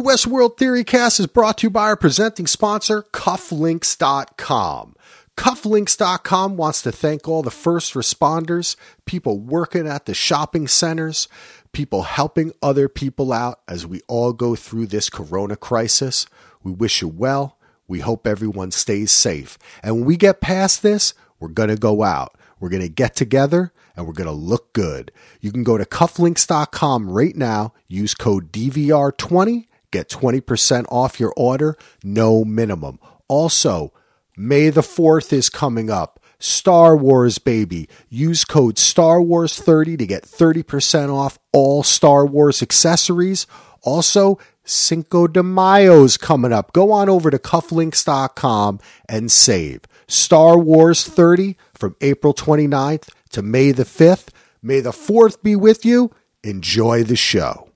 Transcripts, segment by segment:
The Westworld Theory Cast is brought to you by our presenting sponsor, Cufflinks.com. Cufflinks.com wants to thank all the first responders, people working at the shopping centers, people helping other people out as we all go through this corona crisis. We wish you well. We hope everyone stays safe. And when we get past this, we're going to go out. We're going to get together and we're going to look good. You can go to cufflinks.com right now, use code DVR20 Get 20% off your order, no minimum. Also, May the 4th is coming up. Star Wars, baby. Use code Star Wars 30 to get 30% off all Star Wars accessories. Also, Cinco de Mayo's coming up. Go on over to cufflinks.com and save. Star Wars 30 from April 29th to May the 5th. May the 4th be with you. Enjoy the show.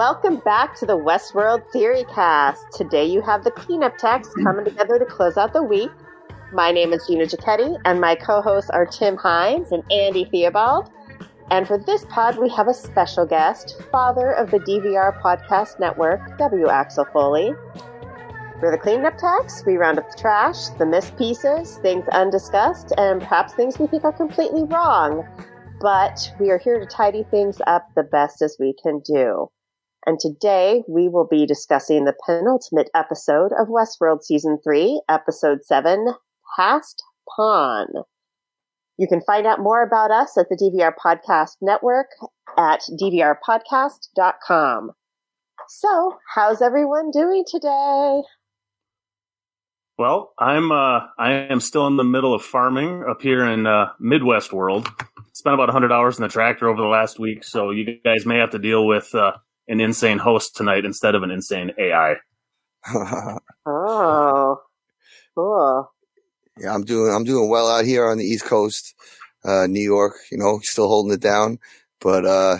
Welcome back to the Westworld Theory Cast. Today you have the cleanup text coming together to close out the week. My name is Gina Giacchetti, and my co hosts are Tim Hines and Andy Theobald. And for this pod, we have a special guest, father of the DVR Podcast Network, W. Axel Foley. For the cleanup text, we round up the trash, the missed pieces, things undiscussed, and perhaps things we think are completely wrong. But we are here to tidy things up the best as we can do. And today we will be discussing the penultimate episode of Westworld Season 3, Episode 7, Passed Pawn. You can find out more about us at the DVR Podcast Network at dvrpodcast.com. So, how's everyone doing today? Well, I'm uh, I am still in the middle of farming up here in uh, Midwest world. Spent about 100 hours in the tractor over the last week, so you guys may have to deal with uh, an insane host tonight instead of an insane AI. oh, cool. Yeah, I'm doing I'm doing well out here on the East Coast, uh, New York. You know, still holding it down, but uh,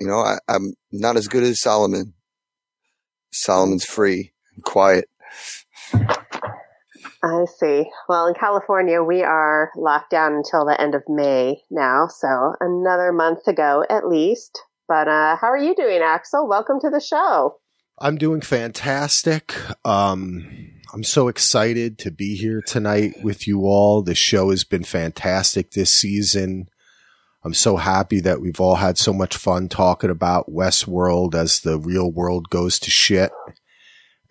you know, I, I'm not as good as Solomon. Solomon's free and quiet. I see. Well, in California, we are locked down until the end of May now, so another month to go at least. But uh, how are you doing, Axel? Welcome to the show. I'm doing fantastic. Um, I'm so excited to be here tonight with you all. The show has been fantastic this season. I'm so happy that we've all had so much fun talking about Westworld as the real world goes to shit.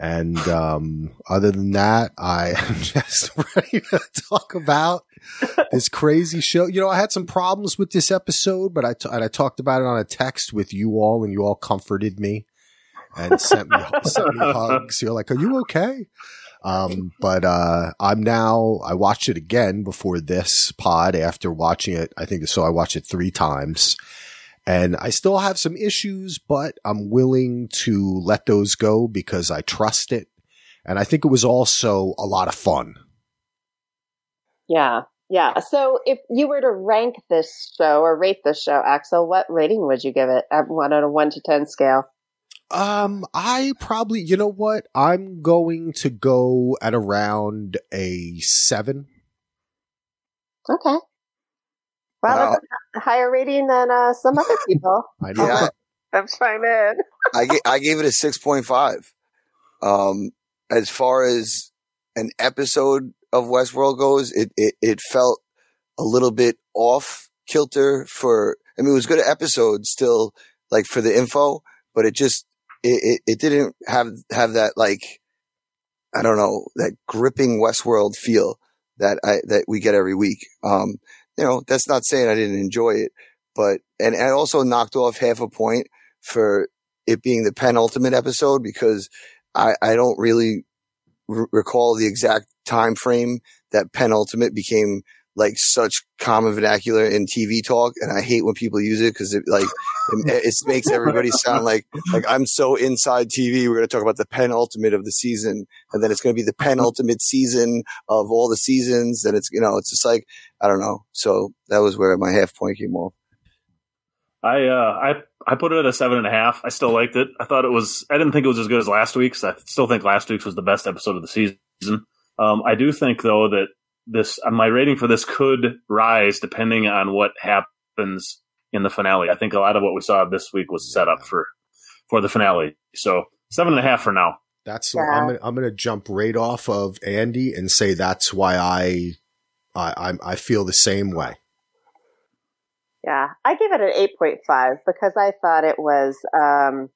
And um, other than that, I am just ready to talk about this crazy show. You know, I had some problems with this episode, but I, t- and I talked about it on a text with you all, and you all comforted me and sent me sent me hugs. You're like, "Are you okay?" Um, but uh, I'm now. I watched it again before this pod. After watching it, I think so. I watched it three times, and I still have some issues, but I'm willing to let those go because I trust it, and I think it was also a lot of fun. Yeah, yeah. So if you were to rank this show or rate this show, Axel, what rating would you give it at one on a one to ten scale? Um, I probably, you know what? I'm going to go at around a seven. Okay. Well, wow. that's a higher rating than uh, some other people. I know. Yeah, I'm chime in. I, ga- I gave it a 6.5. Um, as far as an episode of Westworld goes, it, it, it felt a little bit off kilter for, I mean, it was good episode still, like for the info, but it just, it, it, it didn't have, have that like, I don't know, that gripping Westworld feel that I, that we get every week. Um, you know, that's not saying I didn't enjoy it, but, and I also knocked off half a point for it being the penultimate episode because I, I don't really r- recall the exact time frame that penultimate became like such common vernacular in TV talk, and I hate when people use it because it like it, it, makes everybody sound like like I'm so inside TV. We're going to talk about the penultimate of the season, and then it's going to be the penultimate season of all the seasons, and it's you know it's just like I don't know. So that was where my half point came off. I uh, I I put it at a seven and a half. I still liked it. I thought it was. I didn't think it was as good as last week's. I still think last week's was the best episode of the season. Um, I do think though that this uh, my rating for this could rise depending on what happens in the finale. I think a lot of what we saw this week was set up for for the finale. So seven and a half for now. That's yeah. I'm gonna, I'm going to jump right off of Andy and say that's why I I I feel the same way. Yeah, I give it an eight point five because I thought it was um,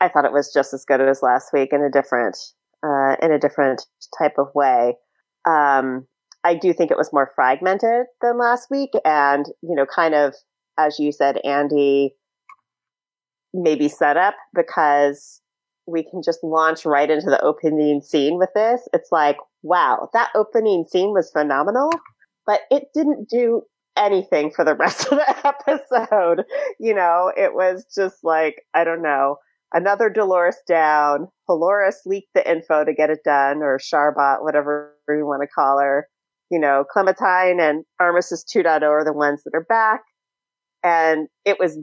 I thought it was just as good as last week in a different uh, in a different type of way. Um, I do think it was more fragmented than last week, and you know, kind of as you said, Andy, maybe set up because we can just launch right into the opening scene with this. It's like, wow, that opening scene was phenomenal, but it didn't do anything for the rest of the episode. You know, it was just like, I don't know, another Dolores down. Dolores leaked the info to get it done, or Charbot, whatever you want to call her you know, Clementine and Armistice 2.0 are the ones that are back. And it was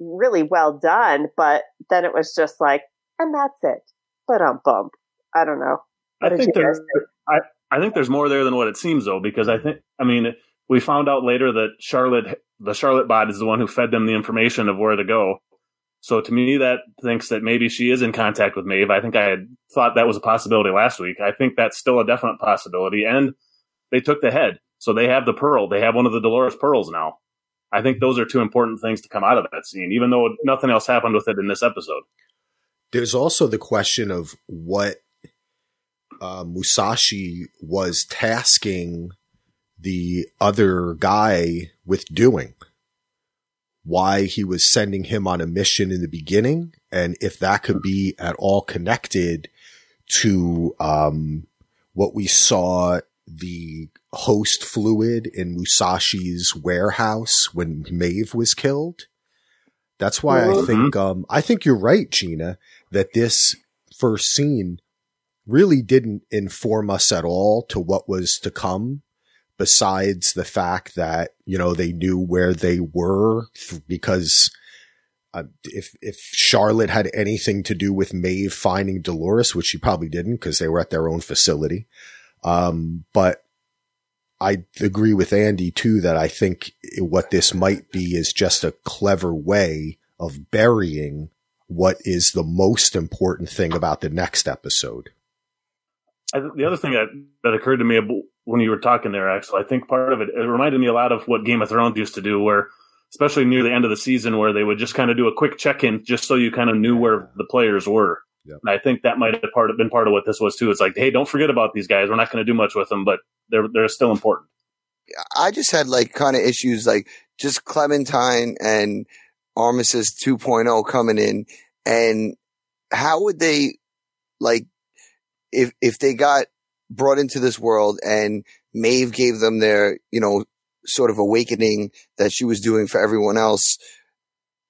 really well done, but then it was just like, and that's it. But um bump. I don't know. What I think there's I, I think there's more there than what it seems though, because I think I mean we found out later that Charlotte the Charlotte bot is the one who fed them the information of where to go. So to me, that thinks that maybe she is in contact with Maeve. I think I had thought that was a possibility last week. I think that's still a definite possibility. And they took the head. So they have the pearl. They have one of the Dolores pearls now. I think those are two important things to come out of that scene, even though nothing else happened with it in this episode. There's also the question of what uh, Musashi was tasking the other guy with doing. Why he was sending him on a mission in the beginning, and if that could be at all connected to um, what we saw the host fluid in Musashi's warehouse when Maeve was killed. That's why mm-hmm. I think um, I think you're right, Gina, that this first scene really didn't inform us at all to what was to come besides the fact that you know they knew where they were because uh, if if Charlotte had anything to do with Maeve finding Dolores, which she probably didn't because they were at their own facility, um, but I agree with Andy too that I think what this might be is just a clever way of burying what is the most important thing about the next episode. the other thing that, that occurred to me when you were talking there, Axel, I think part of it, it reminded me a lot of what Game of Thrones used to do, where especially near the end of the season, where they would just kind of do a quick check in just so you kind of knew where the players were. Yep. And I think that might have part of, been part of what this was too. It's like, hey, don't forget about these guys. We're not going to do much with them, but they're they're still important. I just had like kind of issues like just Clementine and Armistice 2.0 coming in, and how would they like if if they got brought into this world and Maeve gave them their you know sort of awakening that she was doing for everyone else,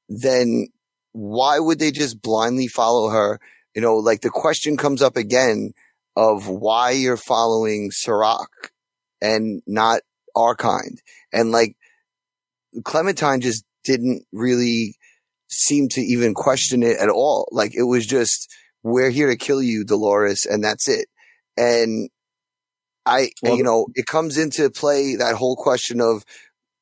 then why would they just blindly follow her you know, like the question comes up again of why you're following Serac and not our kind. And like Clementine just didn't really seem to even question it at all. Like it was just, we're here to kill you, Dolores, and that's it. And I, well, you know, it comes into play that whole question of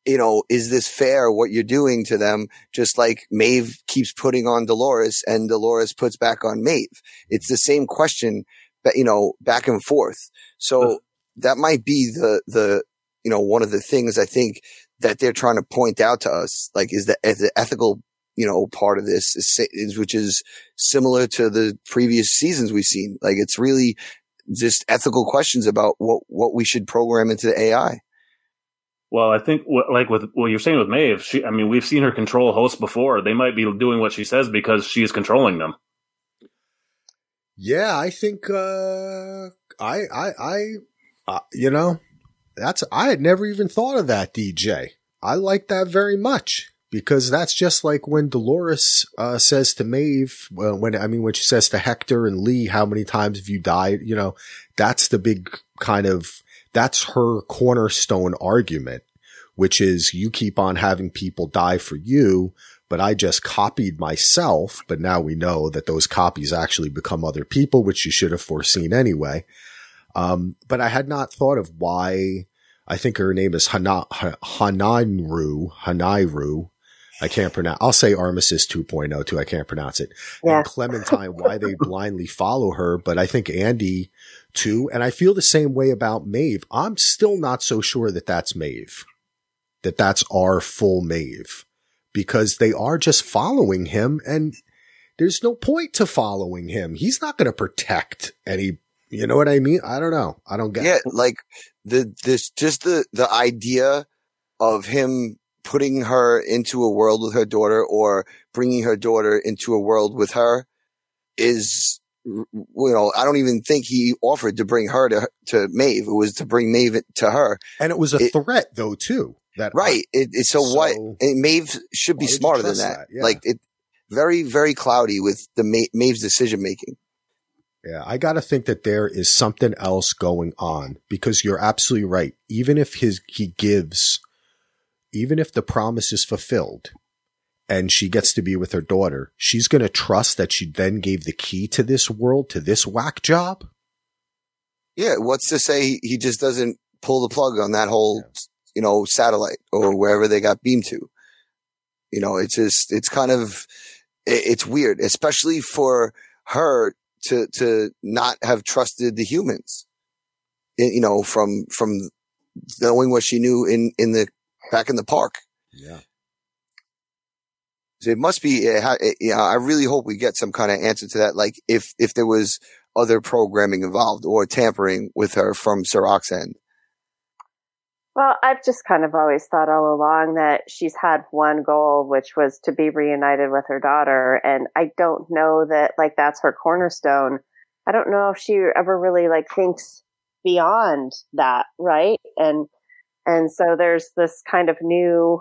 you know, is this fair what you're doing to them? Just like Maeve keeps putting on Dolores and Dolores puts back on Maeve. It's the same question, but you know, back and forth. So that might be the, the, you know, one of the things I think that they're trying to point out to us, like is the, the ethical, you know, part of this is, is, which is similar to the previous seasons we've seen. Like it's really just ethical questions about what, what we should program into the AI. Well, I think what, like with what you're saying with Maeve, she, I mean, we've seen her control hosts before. They might be doing what she says because she is controlling them. Yeah, I think, uh, I, I, I, uh, you know, that's, I had never even thought of that, DJ. I like that very much because that's just like when Dolores, uh, says to Maeve, when, I mean, when she says to Hector and Lee, how many times have you died? You know, that's the big kind of, that's her cornerstone argument, which is you keep on having people die for you, but I just copied myself. But now we know that those copies actually become other people, which you should have foreseen anyway. Um, but I had not thought of why, I think her name is Hana, Hananru, Hanairu. I can't pronounce, I'll say Armistice 2.0 too. I can't pronounce it. Yeah. And Clementine, why they blindly follow her. But I think Andy too. And I feel the same way about Maeve. I'm still not so sure that that's Maeve, that that's our full Maeve because they are just following him and there's no point to following him. He's not going to protect any, you know what I mean? I don't know. I don't get Yeah, it. like the this just the the idea of him putting her into a world with her daughter or bringing her daughter into a world with her is you know I don't even think he offered to bring her to to Maeve. It was to bring Maeve to her. And it was a It- threat though too. That Right. It, it, so, what? So- And Maeve should be smarter than that. that? Yeah. Like it, very very cloudy with the Ma- Maeve's decision making. Yeah, I got to think that there is something else going on because you're absolutely right. Even if his he gives, even if the promise is fulfilled, and she gets to be with her daughter, she's going to trust that she then gave the key to this world to this whack job. Yeah. What's to say he- he just doesn't pull the plug on that whole, you know, satellite or wherever they got beamed to? You know, it's just, it's kind of, it's weird, especially for her to, to not have trusted the humans, you know, from, from knowing what she knew in, in the, back in the park. Yeah, So it must be, eh, it ha- eh, yeah, I really hope we get some kind of answer to that. Like if, if there was other programming involved or tampering with her from Serac's end. Well, I've just kind of always thought all along that she's had one goal, which was to be reunited with her daughter. And I don't know that like that's her cornerstone. I don't know if she ever really like thinks beyond that, right? And and so there's this kind of new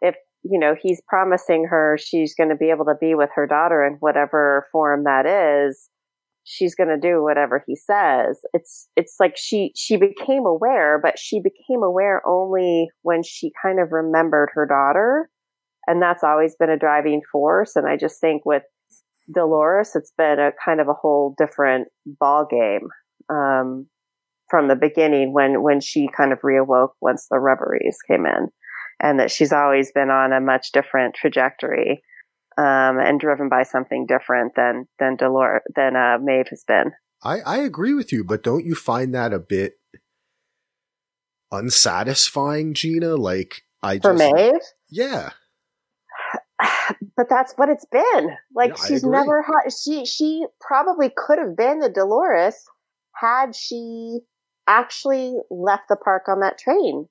if you know, he's promising her she's going to be able to be with her daughter in whatever form that is she's going to do whatever he says. It's it's like she she became aware, but she became aware only when she kind of remembered her daughter, and that's always been a driving force. And I just think with Dolores, it's been a kind of a whole different ball game um, from the beginning when when she kind of reawoke once the reveries came in, and that she's always been on a much different trajectory um, and driven by something different than than Dolores than uh, Maeve has been. I I agree with you, but don't you find that a bit unsatisfying, Gina? Like I For just Maeve, yeah. but that's what it's been. Like Yeah, she's never had. She she probably could have been the Dolores had she actually left the park on that train,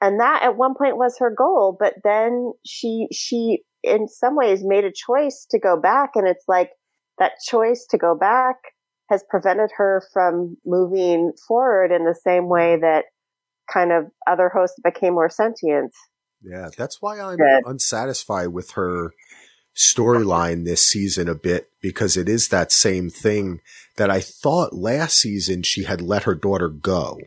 and that at one point was her goal. But then she she in some ways made a choice to go back, and it's like that choice to go back has prevented her from moving forward in the same way that kind of other hosts became more sentient. Yeah, that's why I'm Good. unsatisfied with her storyline this season a bit because it is that same thing that I thought last season she had let her daughter go.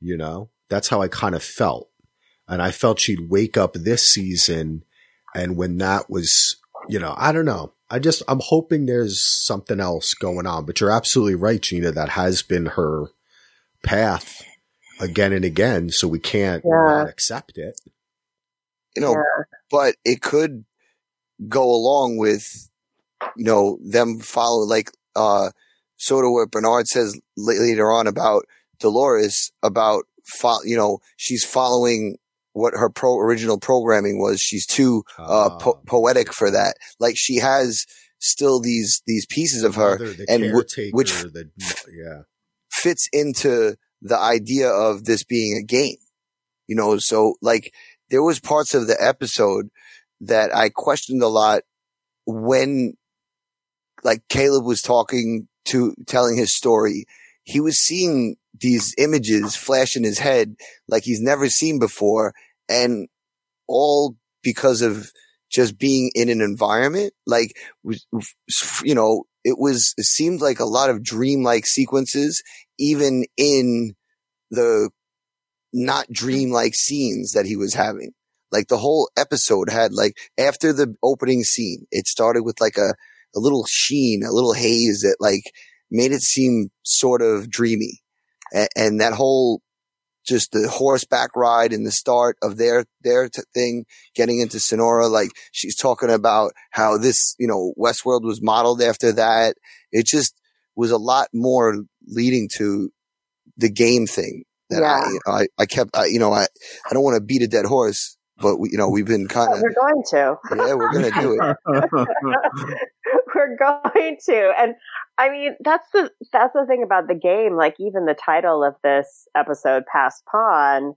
You know, that's how I kind of felt. And I felt she'd wake up this season. And when that was, you know, I don't know. I just, I'm hoping there's something else going on, but you're absolutely right, Gina. That has been her path again and again. So we can't Yeah. not accept it. You know, Yeah. but it could go along with, you know, them follow like, uh, sort of what Bernard says later on about Dolores about, fo- you know, she's following what her pro original programming was. She's too, uh, po- Ah. poetic for that. Like she has still these, these pieces of her Mother, and caretaker, which- the, yeah. fits into the idea of this being a game. You know, so like there was parts of the episode that I questioned a lot when like Caleb was talking to telling his story. He was seeing these images flash in his head like he's never seen before and all because of just being in an environment like you know it was it seemed like a lot of dreamlike sequences even in the not dreamlike scenes that he was having. Like the whole episode had like after the opening scene, it started with like a, a little sheen, a little haze that like made it seem sort of dreamy. A- and that whole just the horseback ride and the start of their, their t- thing, getting into Sonora. Like she's talking about how this, you know, Westworld was modeled after that. It just was a lot more leading to the game thing that Yeah. I, I, I kept, I, you know, I, I don't want to beat a dead horse, but we, you know, we've been kind of, We're going to. yeah, we're going to do it. We're going to. And I mean, that's the that's the thing about the game. Like even the title of this episode, Passed Pawn,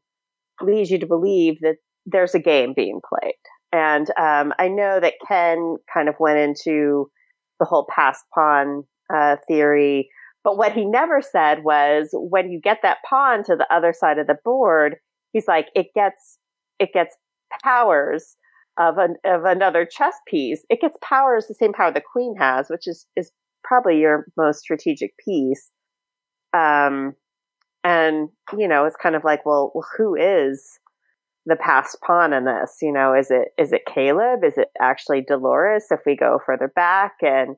leads you to believe that there's a game being played. And um, I know that Ken kind of went into the whole passed pawn uh, theory, but what he never said was when you get that pawn to the other side of the board, he's like, it gets it gets powers of an, of another chess piece. It gets powers the same power the queen has, which is is probably your most strategic piece. Um, and you know, it's kind of like, well, who is the passed pawn in this? You know, is it is it Caleb? Is it actually Dolores? If we go further back, and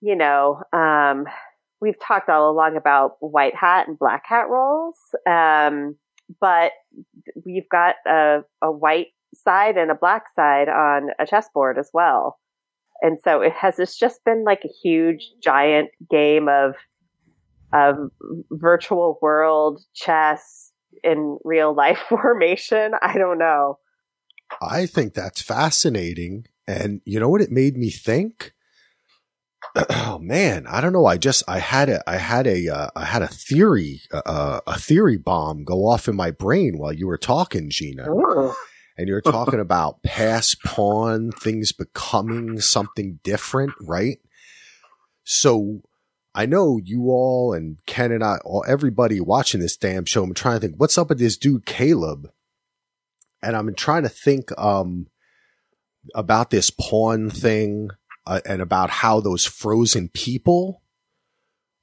you know, um, we've talked all along about white hat and black hat roles, um, but we've got a, a white side and a black side on a chessboard as well. And so it has it's just been like a huge giant game of of virtual world chess in real life formation. I don't know. I think that's fascinating. And you know what it made me think? Oh man, I don't know. I just I had a I had a uh, I had a theory uh, a theory bomb go off in my brain while you were talking, Gina. Ooh. and you're talking about passed pawn things becoming something different, right? So I know you all and Ken and I, all everybody watching this damn show. I'm trying to think, what's up with this dude Caleb? And I'm trying to think um about this pawn thing uh, and about how those frozen people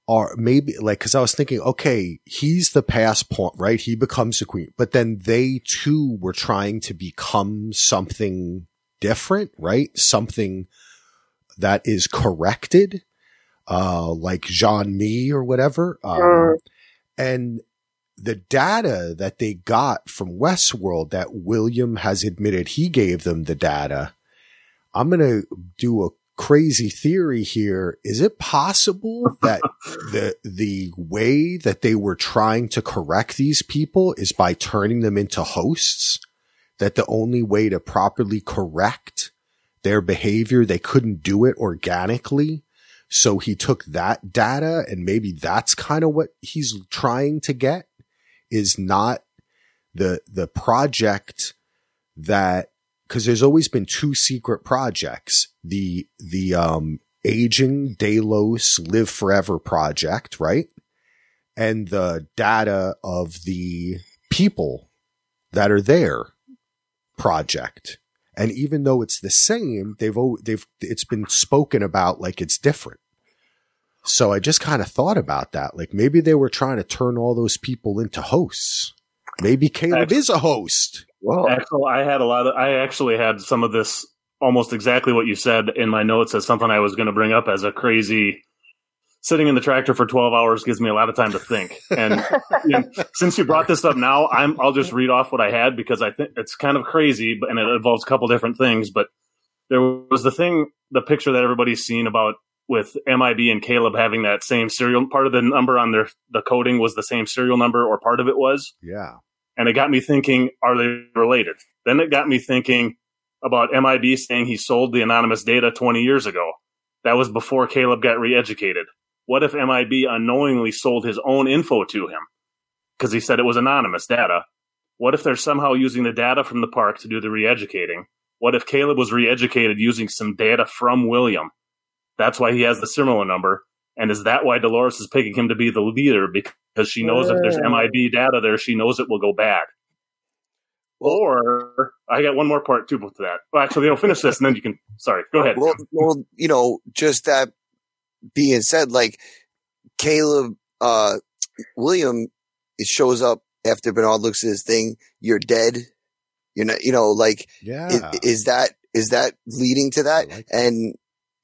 are maybe like because I was thinking, okay, he's the passed pawn, right? He becomes the queen, but then they too were trying to become something different, right? Something that is corrected, uh, like Jean Mi or whatever. Um, Mm. and the data that they got from Westworld that William has admitted he gave them the data. I'm going to do a crazy theory here. Is it possible that the, the way that they were trying to correct these people is by turning them into hosts? That the only way to properly correct their behavior, they couldn't do it organically. So he took that data and maybe that's kind of what he's trying to get is not the, the project that, cause there's always been two secret projects. The, the, um, aging Delos live forever project, right? And the data of the people that are there project. And even though it's the same, they've, they've, it's been spoken about like it's different. So I just kind of thought about that. Like maybe they were trying to turn all those people into hosts. Maybe Caleb is a host. Well, Actually, I had a lot of. I actually had some of this almost exactly what you said in my notes as something I was going to bring up as a crazy. Sitting in the tractor for twelve hours gives me a lot of time to think, and you know, since you brought this up now, I'm I'll just read off what I had because I think it's kind of crazy, but and it involves a couple different things. But there was the thing, the picture that everybody's seen about with MIB and Caleb having that same serial. Part of the number on their the coding was the same serial number, or part of it was Yeah. And it got me thinking, are they related? Then it got me thinking about MIB saying he sold the anonymous data 20 years ago. That was before Caleb got re-educated. What if MIB unknowingly sold his own info to him? Because he said it was anonymous data. What if they're somehow using the data from the park to do the re-educating? What if Caleb was re-educated using some data from William? That's why he has the similar number. And is that why Dolores is picking him to be the leader? Because she knows if there's. MIB data there, she knows it will go bad. Or I got one more part too with that. Well, actually, I'll finish this and then you can. Sorry, go ahead. well, well, you know, just that being said, like Caleb, uh, William, it shows up after Bernard looks at his thing. You're dead. You're not, you know, like, Yeah. i- is that, is that leading to that? I like and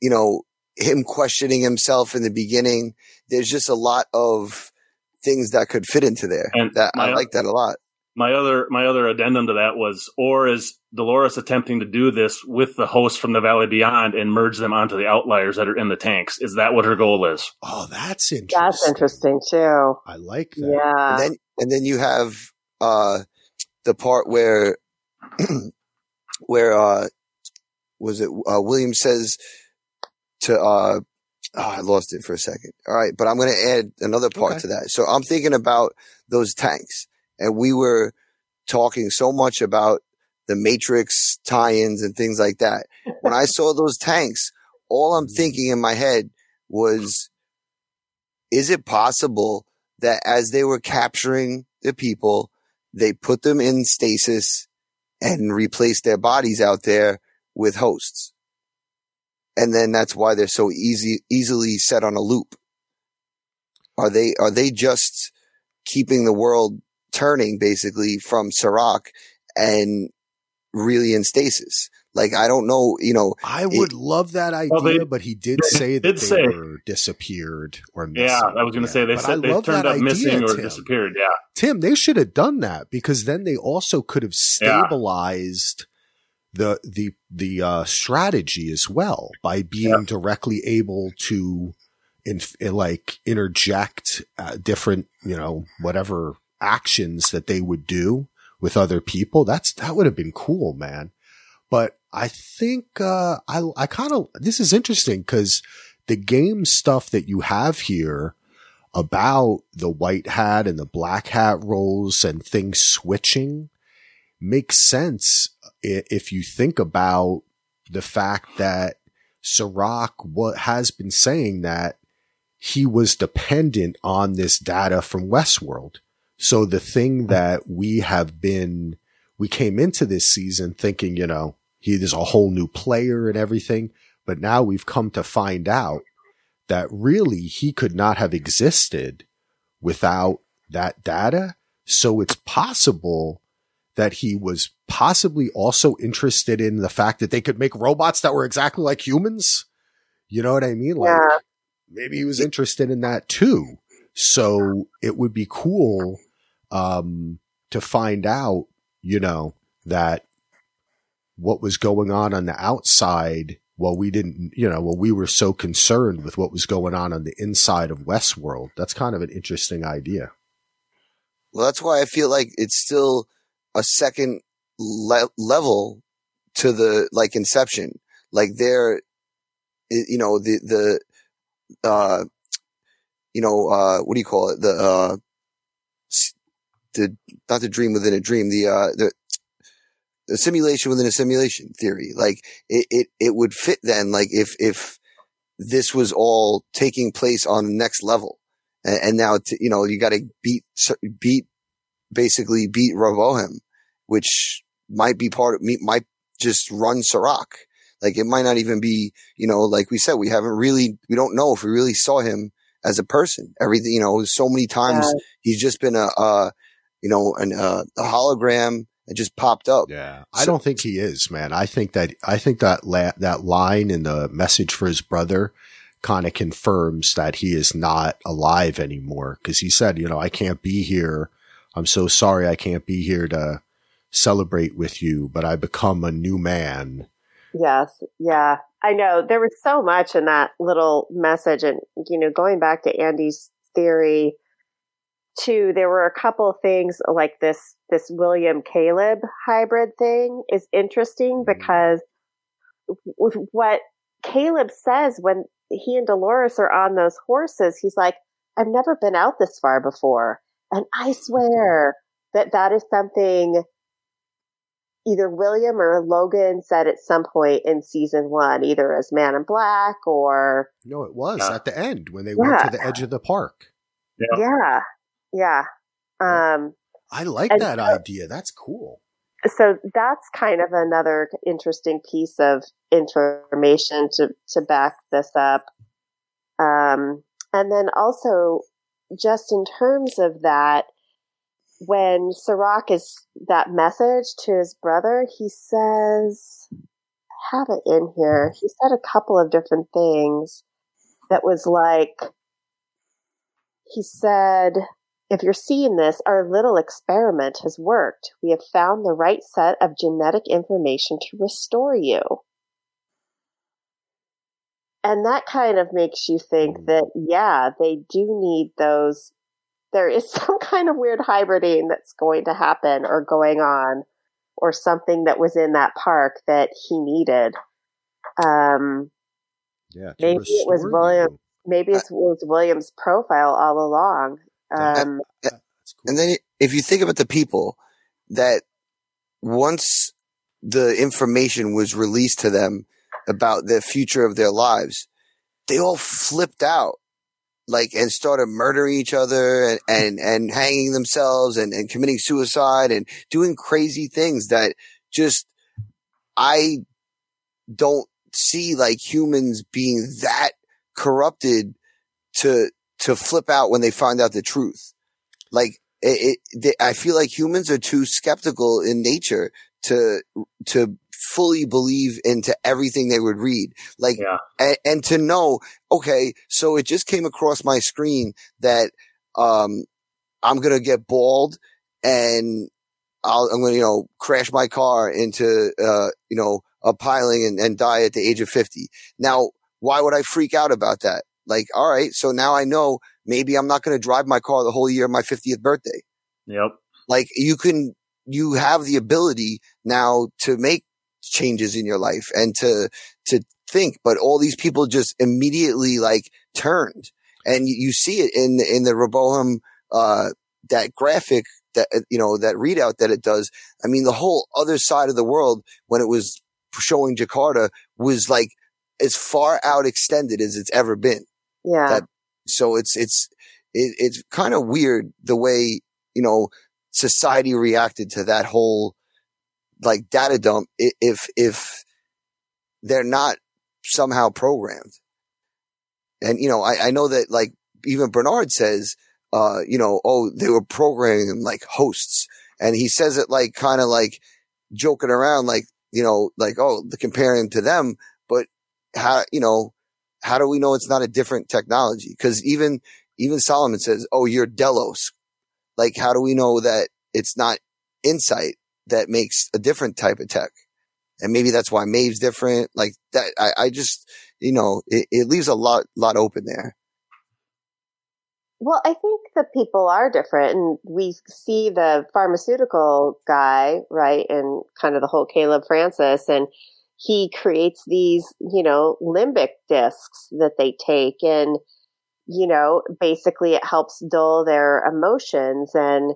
you know him questioning himself in the beginning there's just a lot of things that could fit into there. And that I like that a lot. My other my other addendum to that was, or is Dolores attempting to do this with the hosts from the Valley Beyond and merge them onto the outliers that are in the tanks? Is that what her goal is? Oh, that's interesting. That's interesting too. I like that. Yeah. And then and then you have uh the part where where uh was it uh William says to uh oh, I lost it for a second. All right, but I'm going to add another part Okay. to that. So I'm thinking about those tanks and we were talking so much about the Matrix tie-ins and things like that. When I saw those tanks, all I'm thinking in my head was is it possible that as they were capturing the people, they put them in stasis and replaced their bodies out there with hosts. And then that's why they're so easy, easily set on a loop. Are they, are they just keeping the world turning basically from Serac and really in stasis? Like, I don't know, you know, I would love that idea, Well, they- but he did say that did they say- were disappeared or missing. Yeah, I was going to say they But I said they turned up idea, missing or Tim. disappeared. Yeah, Tim, they should have done that because then they also could have Yeah. The the the uh, strategy as well by being directly able to in, like interject uh, different you know whatever actions that they would do with other people. That's that would have been cool, man. But I think uh, I I kind of this is interesting because the game stuff that you have here about the white hat and the black hat roles and things switching makes sense if you think about the fact that Serac what has been saying that he was dependent on this data from Westworld. So the thing that we have been, we came into this season thinking, you know, he is a whole new player and everything, but now we've come to find out that really he could not have existed without that data. So it's possible that he was possibly also interested in the fact that they could make robots that were exactly like humans. You know what I mean? Like Yeah. maybe he was interested in that too. So it would be cool um, to find out, you know, that what was going on on the outside while we didn't, you know, well, we were so concerned with what was going on on the inside of Westworld. That's kind of an interesting idea. Well, that's why I feel like it's still a second le- level to the like Inception. Like there, i- you know, the the uh, you know, uh, what do you call it? The uh, the not the dream within a dream. The uh, the the simulation within a simulation theory. Like it, it, it would fit then. Like if if this was all taking place on the next level, and, and now t- you know you got to beat beat basically beat Rehoboam, which might be part of me might just run Serac. Like it might not even be, you know, like we said, we haven't really, we don't know if we really saw him as a person. Everything, you know, so many times Yeah. he's just been a, uh, you know, an, uh, a hologram that just popped up. Yeah, I don't think he is, man. I think that I think that la- that line in the message for his brother kind of confirms that he is not alive anymore because he said, you know, I can't be here. I'm so sorry I can't be here to celebrate with you, but I become a new man. Yes, yeah. I know there was so much in that little message and you know going back to Andy's theory too there were a couple of things like this this William Caleb hybrid thing is interesting mm-hmm. because with what Caleb says when he and Dolores are on those horses he's like I've never been out this far before and I swear that that is something either William or Logan said at some point in season one, either as Man in Black or No, it was Yeah. at the end when they went to the edge of the park. Yeah. yeah, yeah. Um, I like that so- idea. That's cool. so that's kind of another interesting piece of information to to back this up. Um, and then also, just in terms of that, when Serac is that message to his brother, he says, I have it in here. He said a couple of different things that was like, he said, if you're seeing this, our little experiment has worked. We have found the right set of genetic information to restore you. And that kind of makes you think that, yeah, they do need those. There is some kind of weird hybriding that's going to happen or going on, or something that was in that park that he needed. Um, Yeah. maybe it was William. you. maybe it was William's profile all along. Um, That's cool. And then if you think about the people that once the information was released to them about the future of their lives, they all flipped out. Like and started murdering each other and, and, and hanging themselves and, and committing suicide and doing crazy things that just I don't see like humans being that corrupted to to flip out when they find out the truth. Like it, it they, I feel like humans are too skeptical in nature to to fully believe into everything they would read. Like Yeah. and, and to know, okay, so it just came across my screen that um I'm gonna get bald and I'll, I'm gonna, you know, crash my car into, uh, you know, a piling and, and die at the age of 50. Now, why would I freak out about that? Like, all right, so now I know maybe I'm not gonna drive my car the whole year of my 50th birthday. Yep. Like you can, you have the ability now to make changes in your life and to, to think, but all these people just immediately like turned and you, you see it in, in the Rehoboam, uh, that graphic that, uh, you know, that readout that it does. I mean, the whole other side of the world when it was showing Jakarta was like as far out extended as it's ever been. yeah. that- So it's, it's, it, it's kind of weird the way, you know, society reacted to that whole like data dump if, if they're not somehow programmed. And, you know, I, I know that like even Bernard says, uh, you know, oh, they were programming them like hosts. And he says it like kind of like joking around, like, you know, like, oh, the comparing to them. But how, you know, how do we know it's not a different technology? Cause even, even Solomon says, oh, you're Delos. Like, how do we know that it's not Incite that makes a different type of tech? And maybe that's why Maeve's different. Like that, I, I just, you know, it, it leaves a lot, lot open there. Well, I think the people are different, and we see the pharmaceutical guy, right, and kind of the whole Caleb Francis, and he creates these, you know, limbic discs that they take, and you know, basically it helps dull their emotions. And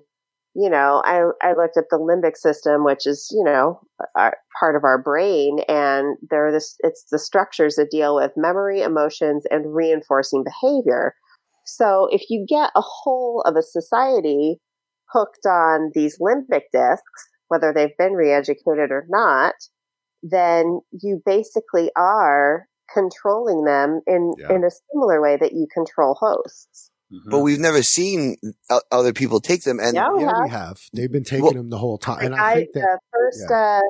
you know, I I looked at the limbic system, which is you know our, part of our brain, and they're this it's the structures that deal with memory, emotions, and reinforcing behavior. So if you get a whole of a society hooked on these limbic discs, whether they've been re-educated or not, then you basically are controlling them in, Yeah. in a similar way that you control hosts. Mhm. But we've never seen o- other people take them. And Yeah, we yeah, have. we have. They've been taking Well- them the whole time, and The I guy- think that the first, uh,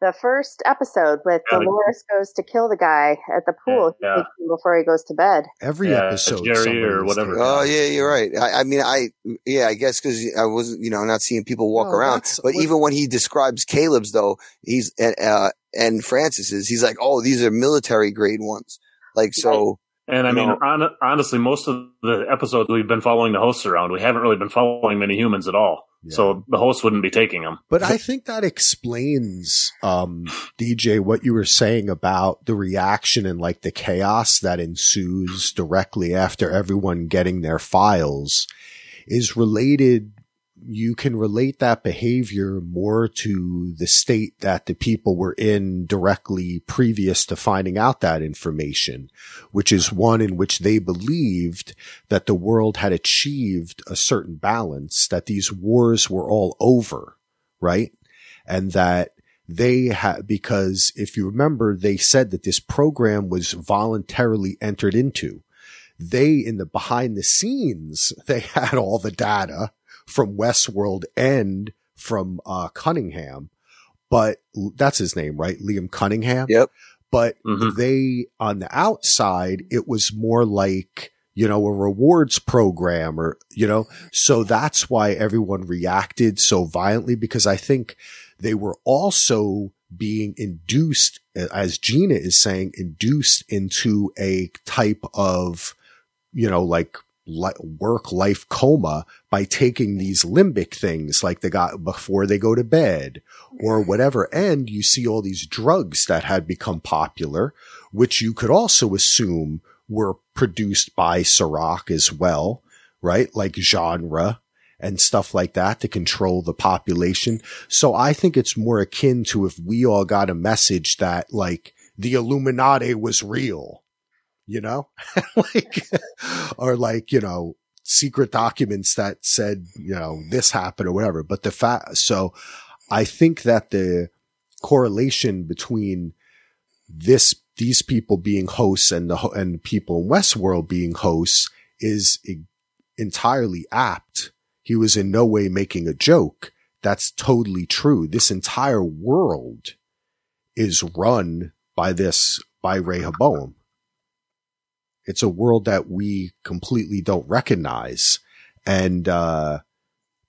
the first episode with Yeah, the- Dolores goes to kill the guy at the pool Yeah. he takes before he goes to bed. every Yeah, episode, Jerry somebody or whatever. Oh them. yeah, you're right. I, I mean, I yeah, I guess because I wasn't, you know, not seeing people walk Well, around. But what- even when he describes Caleb's, though, he's and uh, and Francis's, he's like, oh, these are military grade ones. Like so, And I mean, No. hon- honestly, most of the episodes we've been following the hosts around. We haven't really been following many humans at all. Yeah. So the hosts wouldn't be taking them. But I think that explains, um, DJ, what you were saying about the reaction and like the chaos that ensues directly after everyone getting their files is related. You can relate that behavior more to the state that the people were in directly previous to finding out that information, which is one in which they believed that the world had achieved a certain balance, that these wars were all over, right? And that they had, because if you remember, they said that this program was voluntarily entered into. They, in the behind the scenes, they had all the data from Westworld and from, uh, Cunningham, but that's his name, right? Liam Cunningham Yep. but Mhm. they on the outside it was more like you know, a rewards program or, you know, so that's why everyone reacted so violently because I think they were also being induced, as Gina is saying, induced into a type of, you know, like work life coma by taking these limbic things like they got before they go to bed or whatever. And you see all these drugs that had become popular, which you could also assume were produced by Serac as well, right? Like genre and stuff like that to control the population. So I think it's more akin to if we all got a message that like the Illuminati was real, you know, like, or like, you know, secret documents that said, you know, this happened or whatever. But the fact, so I think that the correlation between this, these people being hosts and the, and people in Westworld being hosts is entirely apt he was in no way making a joke. That's totally true. This entire world is run by this, by Rehoboam. It's a world that we completely don't recognize. And, uh,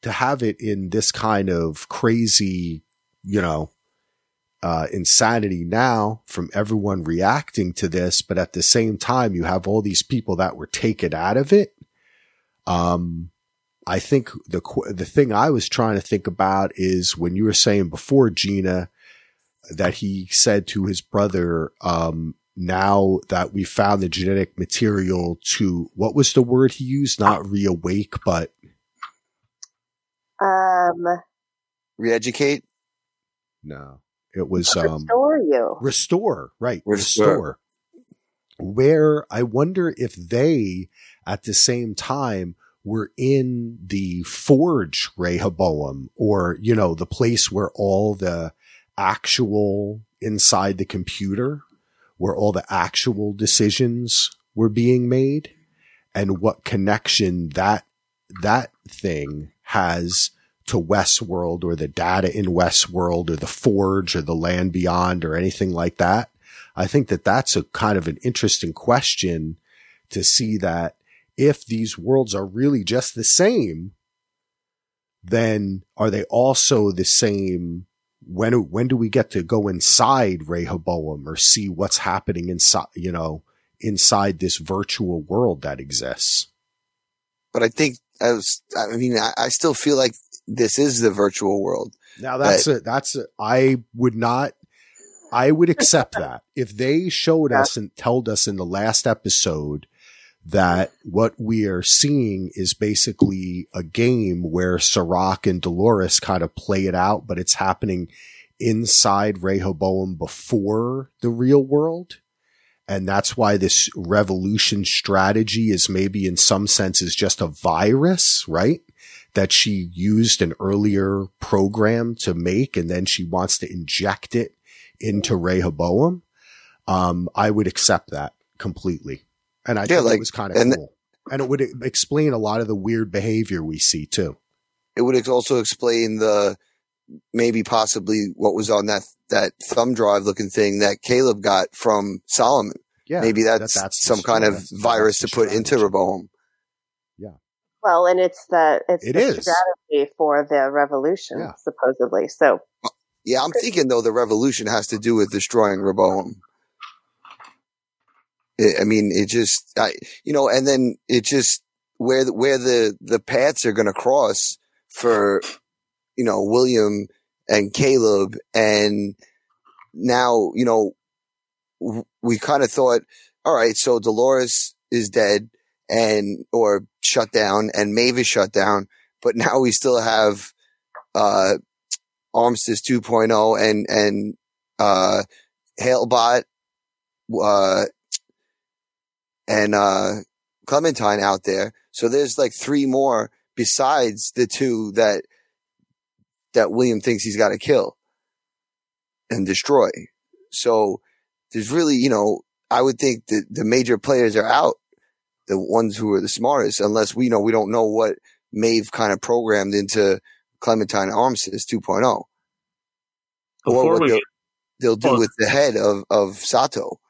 to have it in this kind of crazy, you know, uh, insanity now from everyone reacting to this, but at the same time, you have all these people that were taken out of it. Um, I think the the thing I was trying to think about is when you were saying before, Gina, that he said to his brother, um, "Now that we found the genetic material to what was the word he used? Not reawake, but um, reeducate." No, it was um, restore you. Restore, right? Restore. restore. Where I wonder if they, at the same time, were in the forge Rehoboam or, you know, the place where all the actual inside the computer, where all the actual decisions were being made and what connection that, that thing has to Westworld or the data in Westworld or the forge or the land beyond or anything like that. I think that that's a kind of an interesting question to see that if these worlds are really just the same, then are they also the same? When, when do we get to go inside Rehoboam or see what's happening inside, you know, inside this virtual world that exists? But I think as, I mean, I, I still feel like this is the virtual world. Now that's a, that's a, I would not, I would accept that if they showed us and told us in the last episode that what we are seeing is basically a game where Serac and Dolores kind of play it out, but it's happening inside Rehoboam before the real world. And that's why this revolution strategy is maybe in some senses just a virus, right? That she used an earlier program to make and then she wants to inject it into Rehoboam. Um, I would accept that completely. And I yeah, think like, it was kind of and cool. and it would explain a lot of the weird behavior we see too. It would also explain the maybe possibly what was on that that thumb drive looking thing that Caleb got from Solomon. Yeah, maybe that's, that, that's some kind of virus to put into Rehoboam. Yeah. Well, and it's the it's it the is. strategy for the revolution, yeah. supposedly. So. Uh, yeah, I'm thinking though the revolution has to do with destroying Rehoboam. I mean, it just, I, you know, and then it just where the, where the the paths are going to cross for, you know, William and Caleb, and now you know, we kind of thought, all right, so Dolores is dead and or shut down, and Maeve is shut down, but now we still have uh Armistice 2.0 and and uh Halebot uh and uh, Clementine out there. So there's like three more besides the two that that William thinks he's got to kill and destroy. So there's really, you know, I would think that the major players are out, the ones who are the smartest, unless we know we don't know what Maeve kind of programmed into Clementine Armistice 2.0. Before or what we, they'll, they'll do well, with the head of, of Sato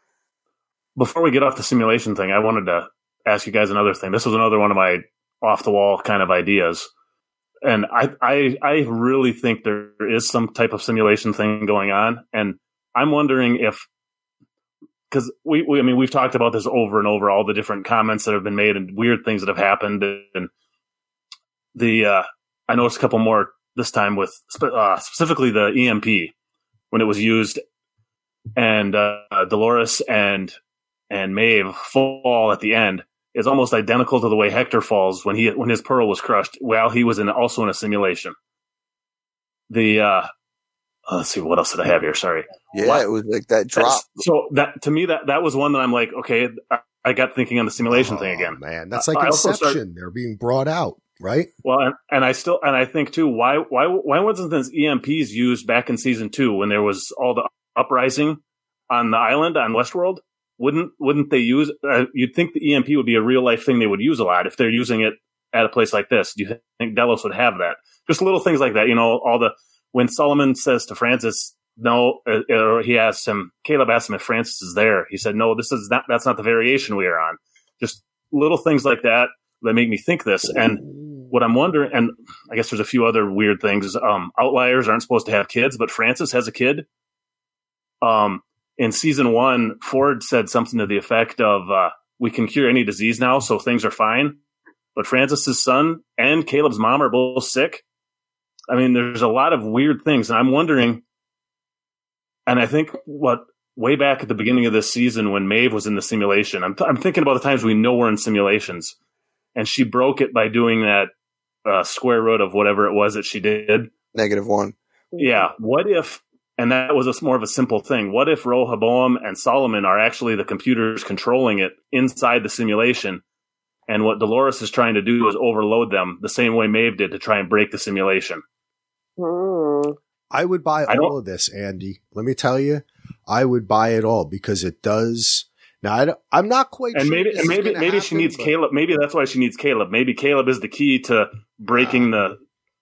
before we get off the simulation thing, I wanted to ask you guys another thing. This was another one of my off the wall kind of ideas. And I, I, I really think there is some type of simulation thing going on. And I'm wondering if, because we, we, I mean, we've talked about this over and over, all the different comments that have been made and weird things that have happened. And the, uh, I noticed a couple more this time with uh, specifically the EMP when it was used and uh, Dolores and and Maeve fall at the end is almost identical to the way Hector falls when he when his pearl was crushed while he was in also in a simulation. The uh, oh, let's see what else did I have here? Sorry. Yeah, what? it was like that drop. That's, so that to me that that was one that I'm like, okay, I, I got thinking on the simulation oh, thing again. Man, that's like uh, Inception. Start, They're being brought out, right? Well, and, and I still and I think too, why why why wasn't this EMPs used back in season two when there was all the uprising on the island on Westworld? Wouldn't wouldn't they use? Uh, you'd think the EMP would be a real life thing they would use a lot if they're using it at a place like this. Do you think Delos would have that? Just little things like that, you know. All the when Solomon says to Francis, "No," uh, or he asks him, Caleb asks him if Francis is there. He said, "No, this is not. That's not the variation we are on." Just little things like that that make me think this. And what I'm wondering, and I guess there's a few other weird things. Um, outliers aren't supposed to have kids, but Francis has a kid. Um, in season one, Ford said something to the effect of, uh, "We can cure any disease now, so things are fine." But Francis's son and Caleb's mom are both sick. I mean, there's a lot of weird things, and I'm wondering. And I think what way back at the beginning of this season when Maeve was in the simulation, I'm, th- I'm thinking about the times we know we're in simulations, and she broke it by doing that uh, square root of whatever it was that she did. Negative one. Yeah. What if and that was a, more of a simple thing. What if Rehoboam and Solomon are actually the computers controlling it inside the simulation? And what Dolores is trying to do is overload them the same way Maeve did to try and break the simulation. Hmm. I would buy all of this, Andy. Let me tell you, I would buy it all because it does. Now I am not quite. And sure maybe, and maybe, maybe happen, she needs but... Caleb. Maybe that's why she needs Caleb. Maybe Caleb is the key to breaking the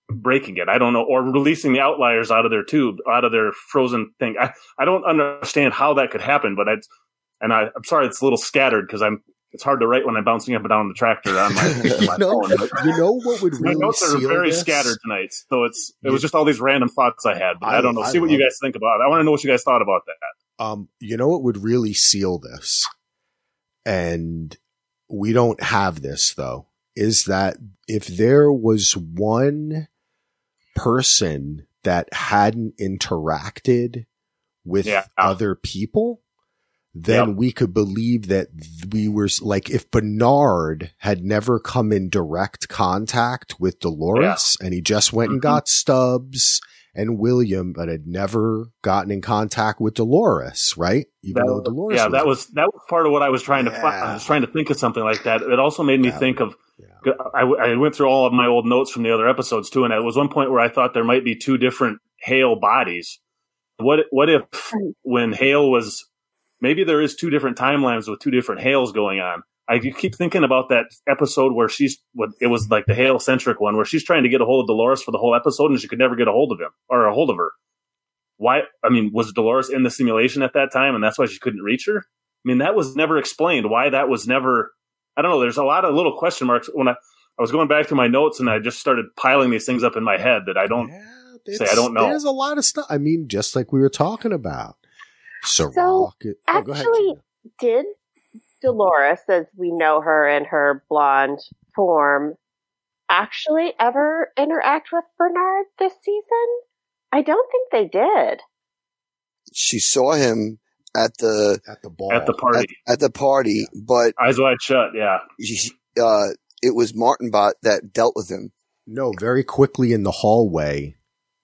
breaking it. I don't know, or releasing the outliers out of their tube, out of their frozen thing. I, I don't understand how that could happen, but it's, and I, I'm sorry, it's a little scattered because I'm, it's hard to write when I'm bouncing up and down the tractor on my, you, my know, phone, you know what would really my notes are very this? scattered tonight, so it's it was just all these random thoughts I had. But I, I don't know. I See what you guys think about it. I want to know what you guys thought about that. Um, you know what would really seal this, and we don't have this though, is that if there was one person that hadn't interacted with yeah. other people, then yep. we could believe that we were like if Bernard had never come in direct contact with Dolores yeah. and he just went mm-hmm. and got Stubbs and William, but had never gotten in contact with Dolores, right? Even that, though Dolores, yeah, was that was that was part of what I was trying yeah. to. Find. I was trying to think of something like that. It also made me think of I, I, went through all of my old notes from the other episodes too, and it was one point where I thought there might be two different Hale bodies. What what if when Hale was maybe there is two different timelines with two different Hales going on? I keep thinking about that episode where she's what it was like the Hale centric one where she's trying to get a hold of Dolores for the whole episode and she could never get a hold of him or a hold of her. Why? I mean, was Dolores in the simulation at that time and that's why she couldn't reach her? I mean, that was never explained. Why that was never I don't know. There's a lot of little question marks when I, I was going back through my notes and I just started piling these things up in my head that I don't yeah, say I don't know. There's a lot of stuff. I mean, just like we were talking about. So, so oh, actually, ahead, did Dolores, as we know her in her blonde form, actually ever interact with Bernard this season? I don't think they did. She saw him at the at the ball at the party at, at the party, yeah. but eyes wide shut. Yeah, uh, it was Martin Bot that dealt with him. No, very quickly in the hallway.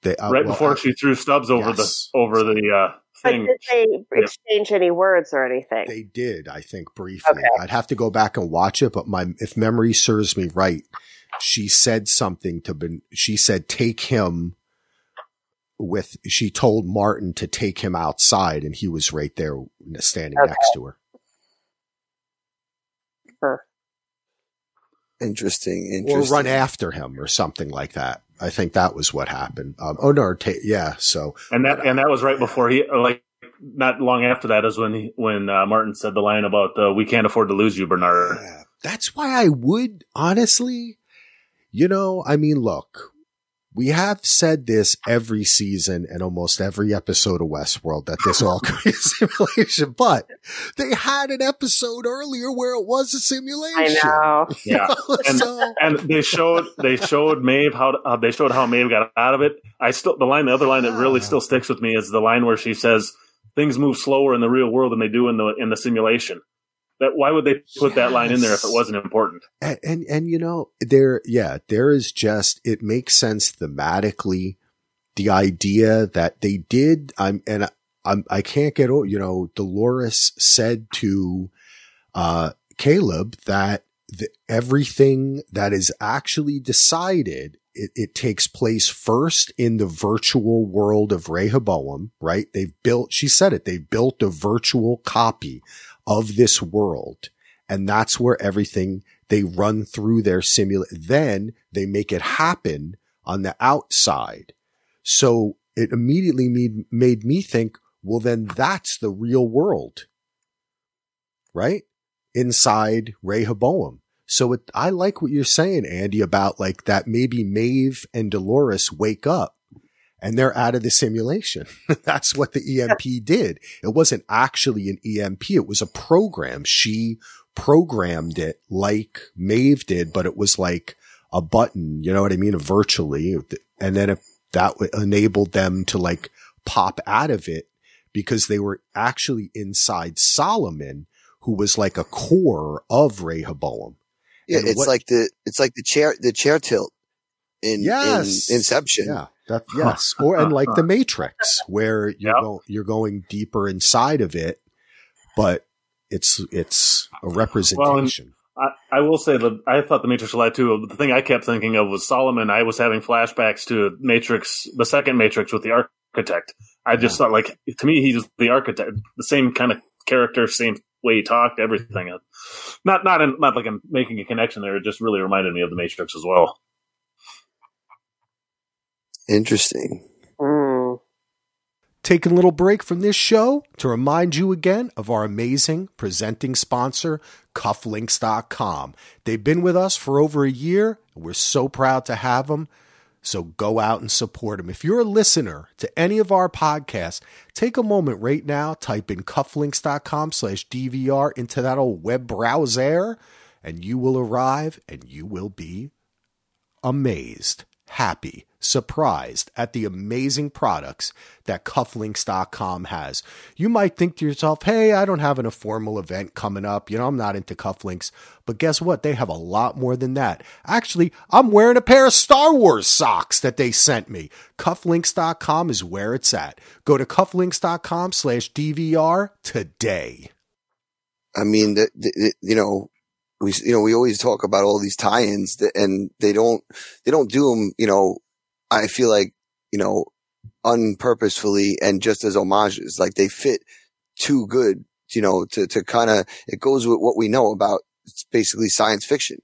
They, uh, right well, before she threw Stubbs over yes. the over the uh, thing. But did they exchange yeah. any words or anything? They did, I think, briefly. Okay. I'd have to go back and watch it, but my if memory serves me right, she said something to Ben. She said, "Take him with she told Martin to take him outside and he was right there standing okay. next to her. Huh. Interesting, interesting. Or run after him or something like that. I think that was what happened. Um, oh no, ta- yeah. So and that and that was right before he like not long after that is when he, when uh, Martin said the line about uh, "We can't afford to lose you, Bernard." Yeah, that's why I would honestly, you know, I mean, look, we have said this every season and almost every episode of Westworld that this all could be a simulation, but they had an episode earlier where it was a simulation. I know. Yeah. And, so, and they showed they showed Maeve how uh, they showed how Maeve got out of it. I still the line the other line that really still sticks with me is the line where she says things move slower in the real world than they do in the in the simulation. That why would they put that line in there if it wasn't important? and, and, and you know, there, yeah, there is just, it makes sense thematically. The idea that they did, I'm, and I'm, I can't get over, you know, Dolores said to, uh, Caleb that the, everything that is actually decided, it, it takes place first in the virtual world of Rehoboam, right? They've built, she said it, they've built a virtual copy of this world. And that's where everything they run through their simulate. Then they make it happen on the outside. So it immediately made, made me think, well, then that's the real world, right? Inside Rehoboam. So it, I like what you're saying, Andy, about like that maybe Maeve and Dolores wake up and they're out of the simulation. That's what the EMP did. It wasn't actually an EMP. It was a program. She programmed it like Maeve did, but it was like a button, you know what I mean? Virtually. And then it, that enabled them to like pop out of it because they were actually inside Solomon, who was like a core of Rehoboam. Yeah, And it's what- like the it's like the chair the chair tilt in, Yes. in Inception. Yeah. That, yes. Or, and like the Matrix where you're, Yep. go, you're going deeper inside of it, but it's, it's a representation. I, I will say that I thought the Matrix lied too. But the thing I kept thinking of was Solomon. I was having flashbacks to Matrix, the second Matrix with the architect. I just thought, like, to me, he's the architect, the same kind of character, same way he talked, everything. Not, not, in, not like I'm making a connection there. It just really reminded me of the Matrix as well. Interesting. Mm. Taking a little break from this show to remind you again of our amazing presenting sponsor, cufflinks.com. They've been with us for over a year, and we're so proud to have them. So go out and support them. If you're a listener to any of our podcasts, take a moment right now, type in cufflinks.com slash DVR into that old web browser, and you will arrive and you will be amazed, happy, surprised at the amazing products that cufflinks.com has. You might think to yourself, hey, I don't have an, a formal event coming up. You know, I'm not into cufflinks. But guess what? They have a lot more than that. Actually, I'm wearing a pair of Star Wars socks that they sent me. Cufflinks.com is where it's at. Go to cufflinks.com slash DVR today. I mean, the, the- you know, we you know we always talk about all these tie-ins, that, and they don't they don't do them. You know, I feel like you know unpurposefully and just as homages. Like they fit too good. You know, to to kind of it goes with what we know about. It's basically science fiction,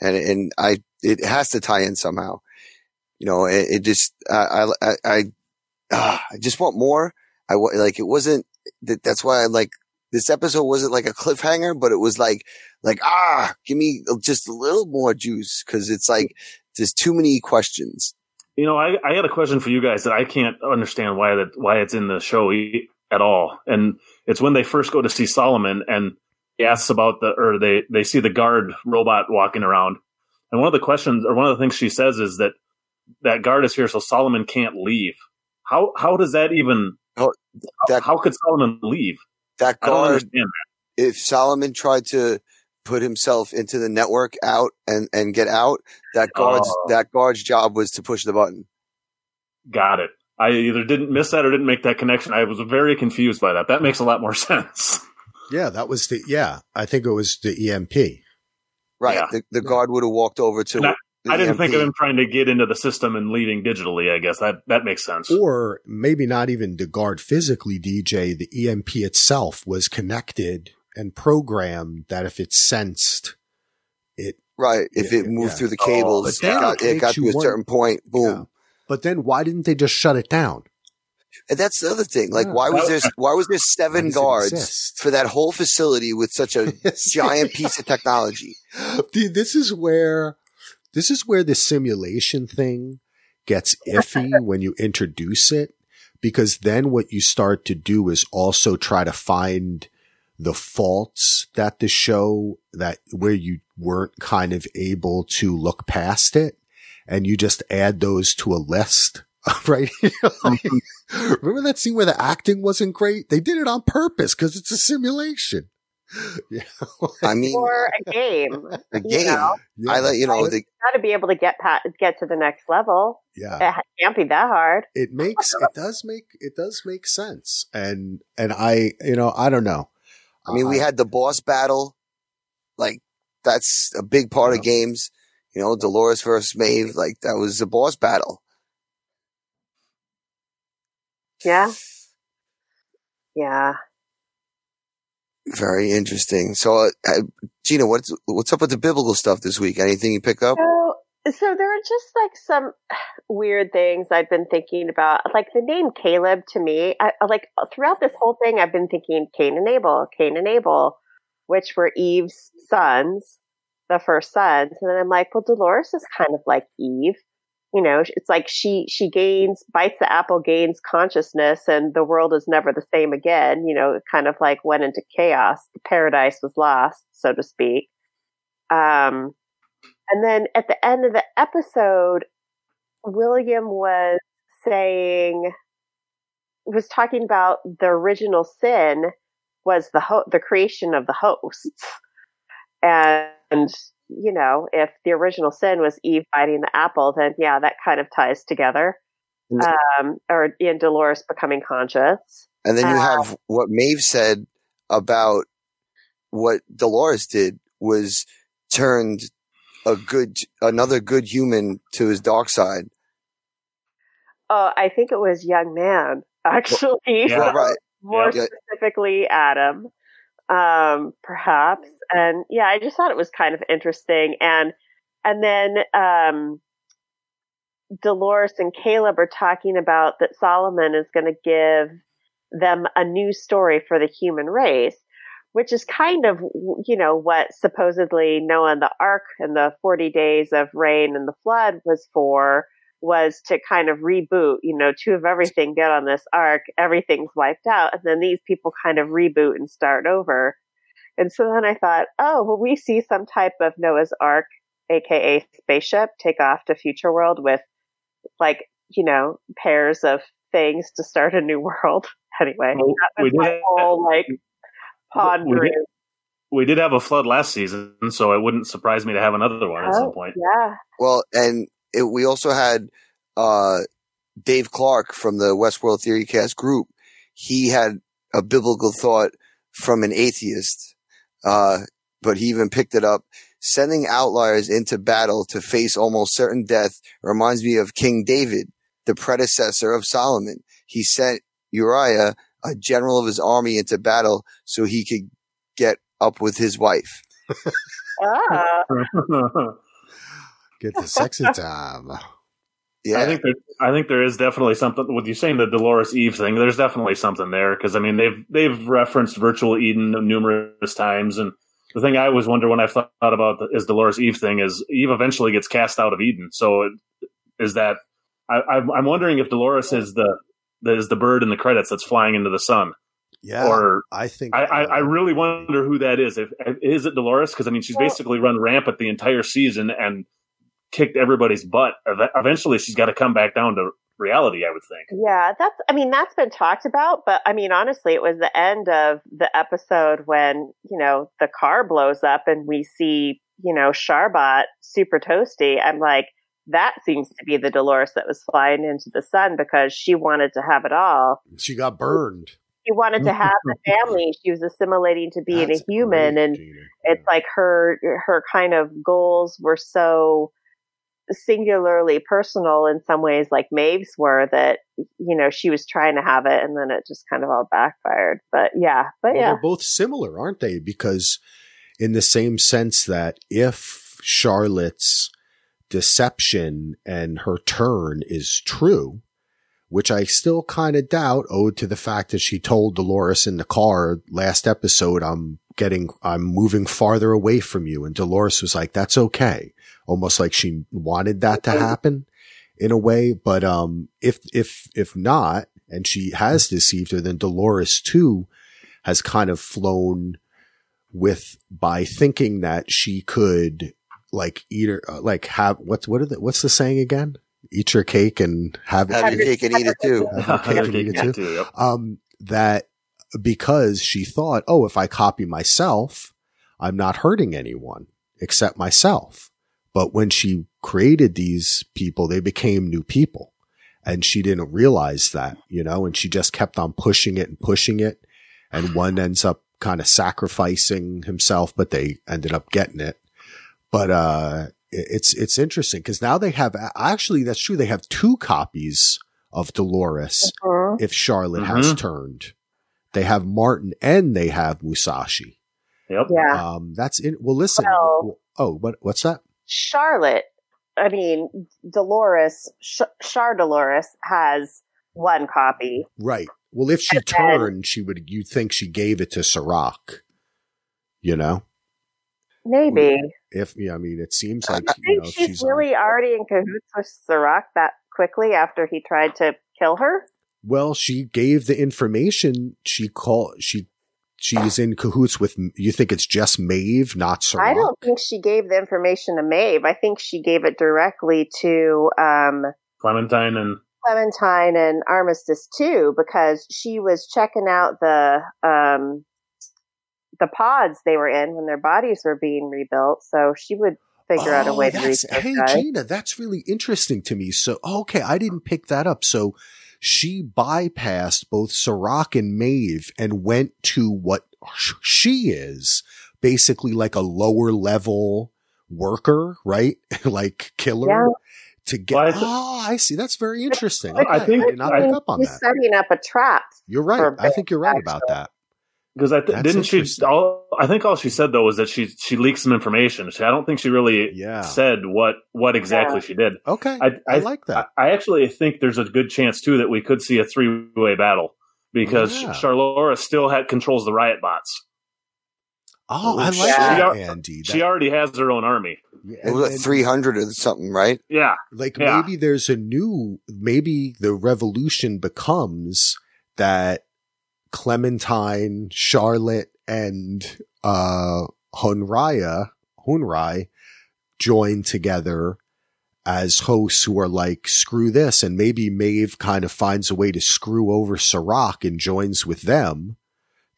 and and I it has to tie in somehow. You know, it, it just I I I, ah, I just want more. I like it wasn't that. That's why I like this episode wasn't like a cliffhanger, but it was like, like, ah, give me just a little more juice. Cause it's like, there's too many questions. You know, I, I had a question for you guys that I can't understand why that why it's in the show at all. And it's when they first go to see Solomon and he asks about the or they they see the guard robot walking around. And one of the questions or one of the things she says is that that guard is here so Solomon can't leave. How how does that even Oh, that- how could Solomon leave? That guard, that. if Solomon tried to put himself into the network out and, and get out, that guard's, Oh. that guard's job was to push the button. Got it. I either didn't miss that or didn't make that connection. I was very confused by that. That makes a lot more sense. Yeah, that was the, yeah, I think it was the EMP. Right. Yeah. The, the guard would have walked over to I- I didn't think of him trying to get into the system and leaving digitally. I guess that that makes sense. or maybe not even the guard physically, DJ, the EMP itself was connected and programmed that if it sensed it, Right. If Yeah, it moved yeah. through the Oh, cables, but it got, it it got to a wonder- certain point. Boom. Yeah. but then why didn't they just shut it down? And that's the other thing. Like, why was there why was there seven guards exist? for that whole facility with such a giant piece of technology? Dude, this is where this is where the simulation thing gets iffy when you introduce it because then what you start to do is also try to find the faults that the show that where you weren't kind of able to look past it and you just add those to a list right Like, mm-hmm. remember that scene where the acting wasn't great they did it on purpose because it's a simulation yeah I mean, or a game. a you game. know. Yeah. I let you know. The, Got to be able to get pat- get to the next level. yeah It can't be that hard. it makes it does make it does make sense and and i you know i don't know I mean, we had the boss battle. Like, that's a big part of games. You know, Dolores versus Maeve. Like, that was a boss battle. Yeah. Yeah. Very interesting. So, uh, uh, Gina, what's what's up with the biblical stuff this week? Anything you pick up? So, so there are just like some weird things I've been thinking about. Like the name Caleb to me, I, like throughout this whole thing, I've been thinking Cain and Abel, Cain and Abel, which were Eve's sons, the first sons. And then I'm like, well, Dolores is kind of like Eve. You know, it's like she, she gains, bites the apple, gains consciousness and the world is never the same again. You know, it kind of like went into chaos. The paradise was lost, so to speak. Um, and then at the end of the episode, William was saying, was talking about the original sin was the ho- the creation of the hosts. And, you know, if the original sin was Eve biting the apple, then yeah, that kind of ties together. Mm. Um, or in Dolores becoming conscious. And then you Uh, have what Maeve said about what Dolores did was turned a good, another good human to his dark side. Oh, I think it was young man, actually. Yeah. Right. more Yeah. specifically Adam, um, perhaps. And yeah, I just thought it was kind of interesting. And and then um, Dolores and Caleb are talking about that Solomon is going to give them a new story for the human race, which is kind of you know what supposedly Noah and the Ark and the forty days of rain and the flood was for was to kind of reboot, you know, two of everything get on this ark, everything's wiped out, and then these people kind of reboot and start over. And so then I thought, oh, will we see some type of Noah's Ark, aka spaceship, take off to future world with like, you know, pairs of things to start a new world? Anyway, Well, that was my whole like pondering. We did have a flood last season, so it wouldn't surprise me to have another one at Oh, some point. Yeah. Well, and it, we also had uh, Dave Clark from the Westworld Theory Cast group. He had a biblical thought from an atheist, uh, but he even picked it up. Sending outliers into battle to face almost certain death reminds me of King David, the predecessor of Solomon. He sent Uriah, a general of his army, into battle so he could get up with his wife. Ah, get the sexy time Yeah. I think there, I think there is definitely something with you saying the Dolores Eve thing. There's definitely something there because I mean they've they've referenced virtual Eden numerous times, and the thing I always wonder when I thought about the, is Dolores Eve thing is Eve eventually gets cast out of Eden. So it, is that I, I'm I'm wondering if Dolores is the that is the bird in the credits that's flying into the sun, yeah or i think I, I, I really wonder who that is. If is it Dolores? Because I mean, she's Well- basically run rampant the entire season and kicked everybody's butt. Eventually, she's got to come back down to reality. I would think. Yeah, that's, I mean, that's been talked about, but I mean, honestly, it was the end of the episode when, you know, the car blows up and we see, you know, Charbot super toasty. I'm like, that seems to be the Dolores that was flying into the sun because she wanted to have it all. she got burned She wanted to have the family. She was assimilating to being That's a human great, and Gina. it's like her her kind of goals were so singularly personal in some ways like Maeve's were that you know she was trying to have it and then it just kind of all backfired but yeah but Well, yeah they're both similar, aren't they? Because in the same sense that if Charlotte's deception and her turn is true, which I still kind of doubt owed to the fact that she told Dolores in the car last episode, I'm getting, I'm moving farther away from you. And Dolores was like, that's okay. Almost like she wanted that to happen in a way. But, um, if, if, if not, and she has deceived her, then Dolores too has kind of flown with by thinking that she could like eat or uh, like have what's what are the, what's the saying again? Eat your cake and have it. Have your cake and eat it too. Have your cake and eat it too. Um, that because she thought, oh, if I copy myself, I'm not hurting anyone except myself. But when she created these people, they became new people and she didn't realize that, you know, and she just kept on pushing it and pushing it. And one ends up kind of sacrificing himself, but they ended up getting it. But, uh, it's, it's interesting because now they have, actually, that's true. They have two copies of Dolores Mhm. if Charlotte has Mhm. turned. They have Martin and they have Musashi. Yep. Yeah. Um, that's in, well, listen. Well- oh, what, what's that? Charlotte, I mean, Dolores, Sh- Char Dolores has one copy. Right. Well, if she And then- turned, she would, you'd think she gave it to Serac, you know? Maybe. If, yeah, I mean, it seems like, I you know, she's, she's, on- really already in cahoots with Serac that quickly after he tried to kill her. well, she gave the information. She called, she, she's in cahoots with, you think it's just Maeve, not Serac? I don't think she gave the information to Maeve. I think she gave it directly to um, Clementine and Clementine and Armistice too, because she was checking out the um, the pods they were in when their bodies were being rebuilt. So she would figure out a Oh, way to that's- reach Hey, guys. Gina, that's really interesting to me. So, okay, I didn't pick that up. So she bypassed both Serac and Maeve and went to what she is basically like a lower level worker, right? like killer Yeah. to get. Well, I th- oh, I see. That's very interesting. But I think- I did not I pick up on She's that. setting up a trap. You're right. I think you're right Maeve, about that. Because I th- That's didn't she. All I think all she said though was that she she leaked some information. She, I don't think she really Yeah. said what what exactly Yeah. she did. Okay. I, I, I, like that. I, I actually think there's a good chance too that we could see a three way battle because Yeah. Charlora still had controls the riot bots. oh, I like Yeah. that, She- Andy. She already has her own army. yeah, It was like 300 or something, right? Yeah, like Yeah. maybe there's a new maybe the revolution becomes that clementine charlotte and uh hunraya hunrai join together as hosts who are like screw this and maybe maeve kind of finds a way to screw over Serac and joins with them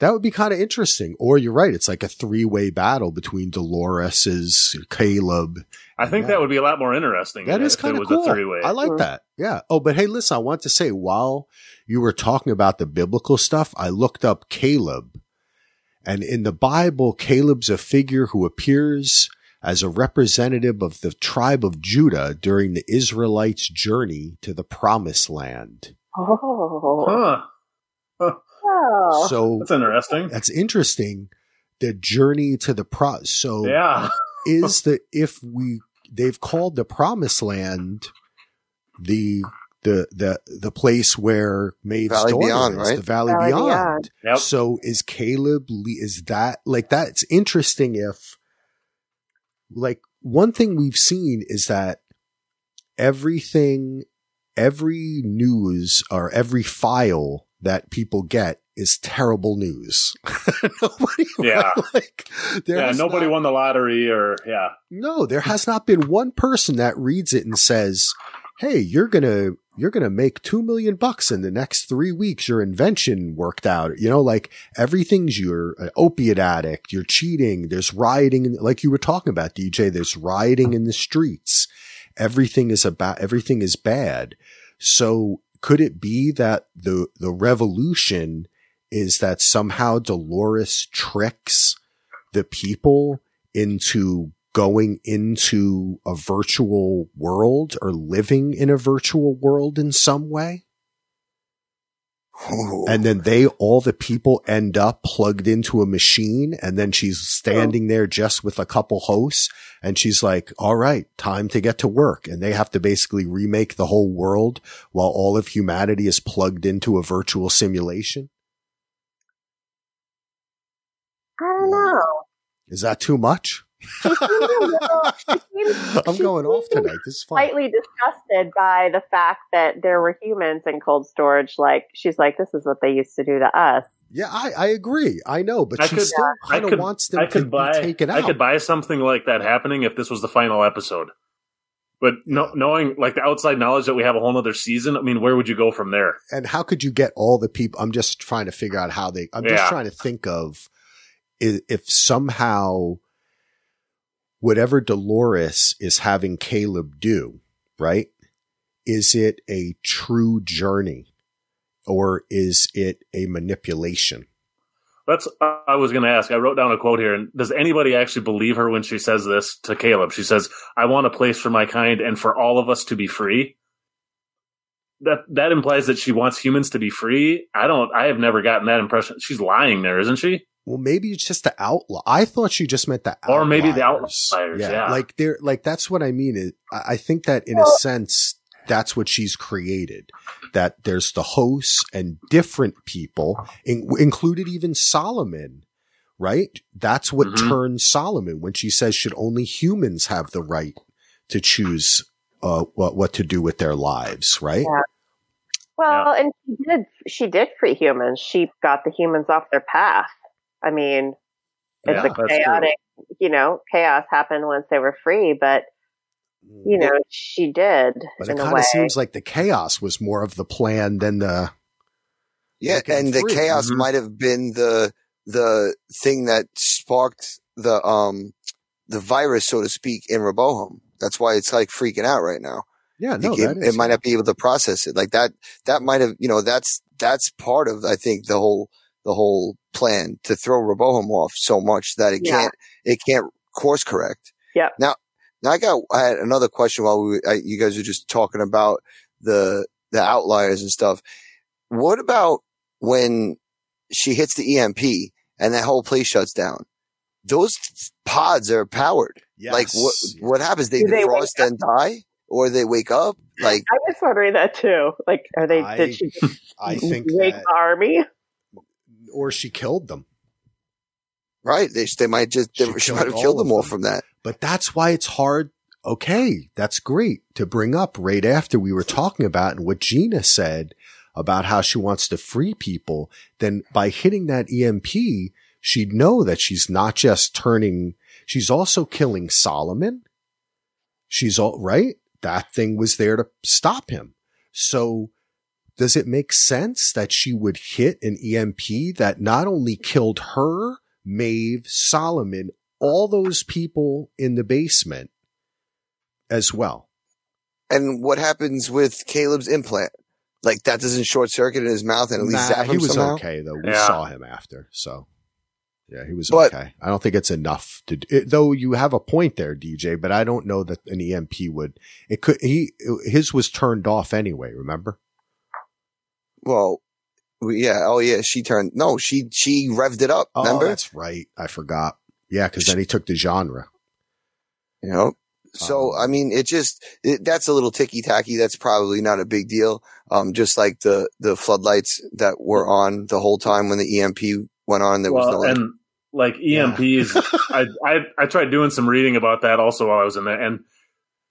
that would be kind of interesting or you're right it's like a three-way battle between dolores's caleb I think Yeah. that would be a lot more interesting. that is kind of cool. a three way. I like that. Yeah. Oh, but hey, listen, I want to say while you were talking about the biblical stuff, I looked up Caleb. And in the Bible, Caleb's a figure who appears as a representative of the tribe of Judah during the Israelites' journey to the promised land. Oh, Huh. So That's interesting. that's interesting. The journey to the pro. So Yeah. is the if we they've called the promised land the the the the place where Maeve's Valley daughter Beyond, is, right? the Valley, Valley Beyond. Beyond. Yep. So is Caleb is that like that's interesting if like one thing we've seen is that everything every news or every file that people get is terrible news. nobody Yeah. like yeah. Nobody not- won the lottery or yeah. no, there has not been one person that reads it and says, "Hey, you're gonna you're gonna make two million bucks in the next three weeks. Your invention worked out. You know, like everything's you're an uh, opiate addict. You're cheating. There's rioting, in, like you were talking about, DJ. There's rioting in the streets. Everything is about everything is bad. So could it be that the the revolution is that somehow Dolores tricks the people into going into a virtual world or living in a virtual world in some way? Ooh. and then they all the people end up plugged into a machine and then she's standing there just with a couple hosts and she's like all right time to get to work and they have to basically remake the whole world while all of humanity is plugged into a virtual simulation I don't know. is that too much She seemed a little, she seemed, i'm she going off tonight this is fun Slightly disgusted by the fact that there were humans in cold storage. Like she's like, this is what they used to do to us. yeah i i agree i know but I she could- still I kind of wants them I to buy be taken out I could buy something like that happening if this was the final episode. But no, knowing like the outside knowledge that we have a whole other season, I mean, where would you go from there? and how could you get all the people? I'm just trying to figure out how they. I'm just trying to think of i- if somehow whatever Dolores is having Caleb do, right? Is it a true journey, or is it a manipulation? That's I was going to ask. I wrote down a quote here. And does anybody actually believe her when she says this to Caleb? She says, "I want a place for my kind and for all of us to be free." That that implies that she wants humans to be free. I don't. I have never gotten that impression. She's lying there, isn't she? Well, maybe it's just the outlaw. I thought she just meant the Or maybe the outliers. outliers, yeah. like they're like that's what I mean. Is I I think that in a sense that's what she's created. That there's the hosts and different people, in, included even Solomon. Right? That's what Mhm. turns Solomon when she says should only humans have the right to choose uh, what what to do with their lives. Right? Yeah. Well, and she did. She did free humans. She got the humans off their path. I mean, it's Yeah, a that's true. chaotic. You know, chaos happened once they were free, but you know, she did But in it a kind way. of seems like the chaos was more of the plan than the Yeah, Looking and the free. chaos Mhm. might have been the the thing that sparked the um the virus, so to speak, in Rehoboam. That's why it's like freaking out right now. yeah. No, it, that it is- might not be able to process it like that. That might have, you know, that's that's part of I think the whole the whole plan to throw Rehoboam off so much that it Yeah. can't it can't course correct. Yep. Now, now I got I had another question while we I, you guys were just talking about the the outliers and stuff. What about when she hits the EMP and that whole place shuts down? Those pods are powered. Like what what happens? They Do they defrost and die, or they wake up. Like I was wondering that too. Like, are they? I- did she I think wake that, the army? Or she killed them. right? They they might just they, She she might have killed them all them. from that. But that's why it's hard. Okay, that's great to bring up right after we were talking about and what Gina said about how she wants to free people. Then by hitting that EMP, she'd know that she's not just turning, she's also killing Solomon. She's all right. That thing was there to stop him. So does it make sense that she would hit an EMP that not only killed her, Maeve, Solomon, all those people in the basement as well? And what happens with Caleb's implant? Like that doesn't short circuit in his mouth and at least Nah, zap he was somehow. okay though. We Yeah. saw him after, so yeah, he was But- okay. I don't think it's enough to. It, though you have a point there, DJ, but I don't know that an EMP would. It could. He his was turned off anyway. Remember? Well, yeah. Oh yeah. She turned. No, she she revved it up. Oh, remember? that's right. I forgot. Yeah, because then he took the genre. You know. So Um, I mean, it just it, that's a little ticky tacky. That's probably not a big deal. Um, just like the the floodlights that were on the whole time when the EMP went on. There was no well, like, and like EMPs, I, I I tried doing some reading about that also while I was in there, and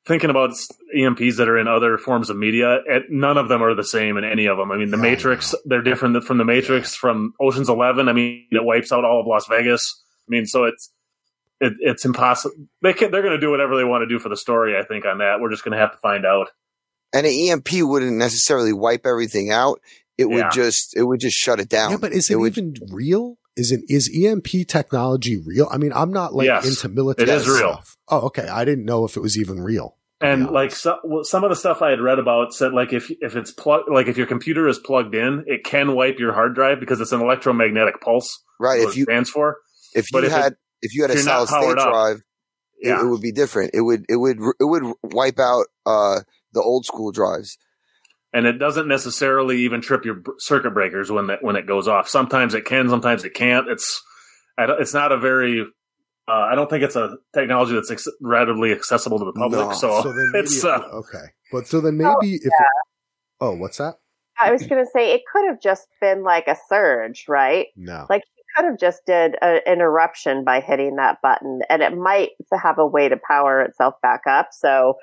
thinking about EMPs that are in other forms of media. And none of them are the same in any of them. I mean, the Yeah, Matrix, they're different from the Matrix, from Ocean's Eleven. I mean, it wipes out all of Las Vegas. I mean, so it's it, it's impossible. They can, they're going to do whatever they want to do for the story. I think on that, we're just going to have to find out. and an EMP wouldn't necessarily wipe everything out. It would just it would just shut it down. Yeah, but is It it, would- even real? Is it is EMP technology real? I mean, I'm not like Yes, into military. it is real. Oh, okay. I didn't know if it was even real. And honest. like so, well, some of the stuff I had read about said like if if it's plug like if your computer is plugged in, it can wipe your hard drive because it's an electromagnetic pulse. right? If you stands for. if but you if it- had if you had a if you're not solid state powered up, drive, it, Yeah. it would be different. It would it would it would wipe out uh the old school drives. And it doesn't necessarily even trip your circuit breakers when that when it goes off. Sometimes it can, sometimes it can't. It's it's not a very uh, I don't think it's a technology that's ex- readily accessible to the public. No. So, so it's uh, okay. But so then maybe oh, if yeah. it, oh, what's that? I was going to say it could have just been like a surge, right? No, like he could have just did a, an eruption by hitting that button, and it might have a way to power itself back up. So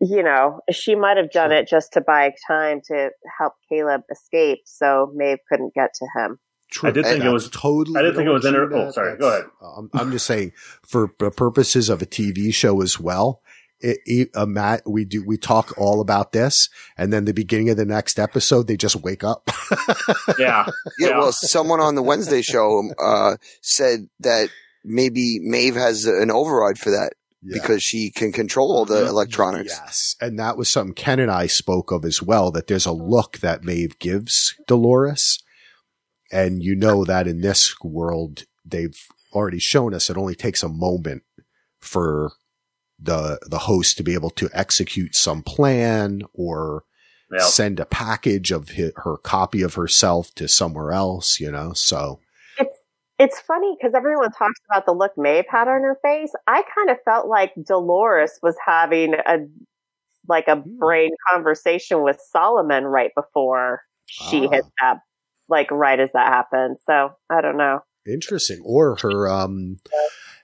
you know, she might have done it just to buy time to help Caleb escape, so Maeve couldn't get to him. True. I did think it was totally. I didn't think it was. Inter- oh, sorry. Go ahead. Um, I'm just saying, for purposes of a TV show as well, it, it, uh, Matt, we do we talk all about this, and then the beginning of the next episode, they just wake up. yeah. yeah, yeah. Well, someone on the Wednesday show uh, said that maybe Maeve has an override for that yeah. because she can control all the electronics. Yes. And that was something Ken and I spoke of as well, that there's a look that Maeve gives Dolores. And you know that in this world, they've already shown us it only takes a moment for the, the host to be able to execute some plan or yep. send a package of his, her copy of herself to somewhere else, you know? So it's funny because everyone talks about the look Maeve had on her face. I kind of felt like Dolores was having a like a hmm. brain conversation with Solomon right before she ah. hit that, like right as that happened. So I don't know. Interesting. Or her, um,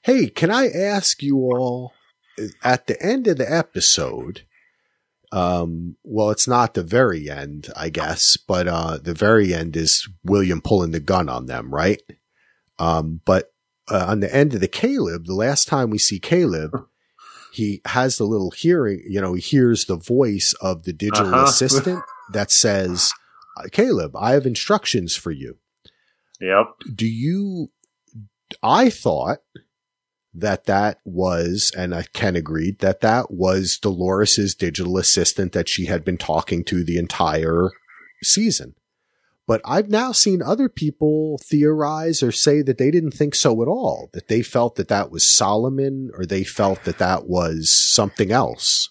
hey, can I ask you all at the end of the episode? Um, well, it's not the very end, I guess, but, uh, the very end is William pulling the gun on them, right? Um, but uh, on the end of the Caleb, the last time we see Caleb, he has the little hearing, you know, he hears the voice of the digital uh-huh. assistant that says, Caleb, I have instructions for you. Yep. Do you, I thought that that was, and I can agreed that that was Dolores's digital assistant that she had been talking to the entire season. But I've now seen other people theorize or say that they didn't think so at all, that they felt that that was Solomon or they felt that that was something else.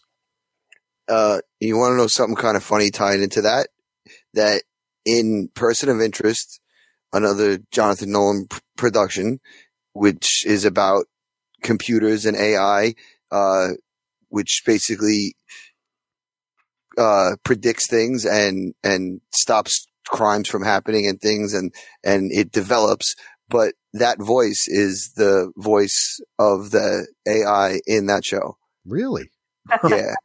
Uh, you want to know something kind of funny tied into that? That in Person of Interest, another Jonathan Nolan production, which is about computers and AI, uh, which basically uh, predicts things and and stops crimes from happening and things and, and it develops. But that voice is the voice of the AI in that show. Really? yeah.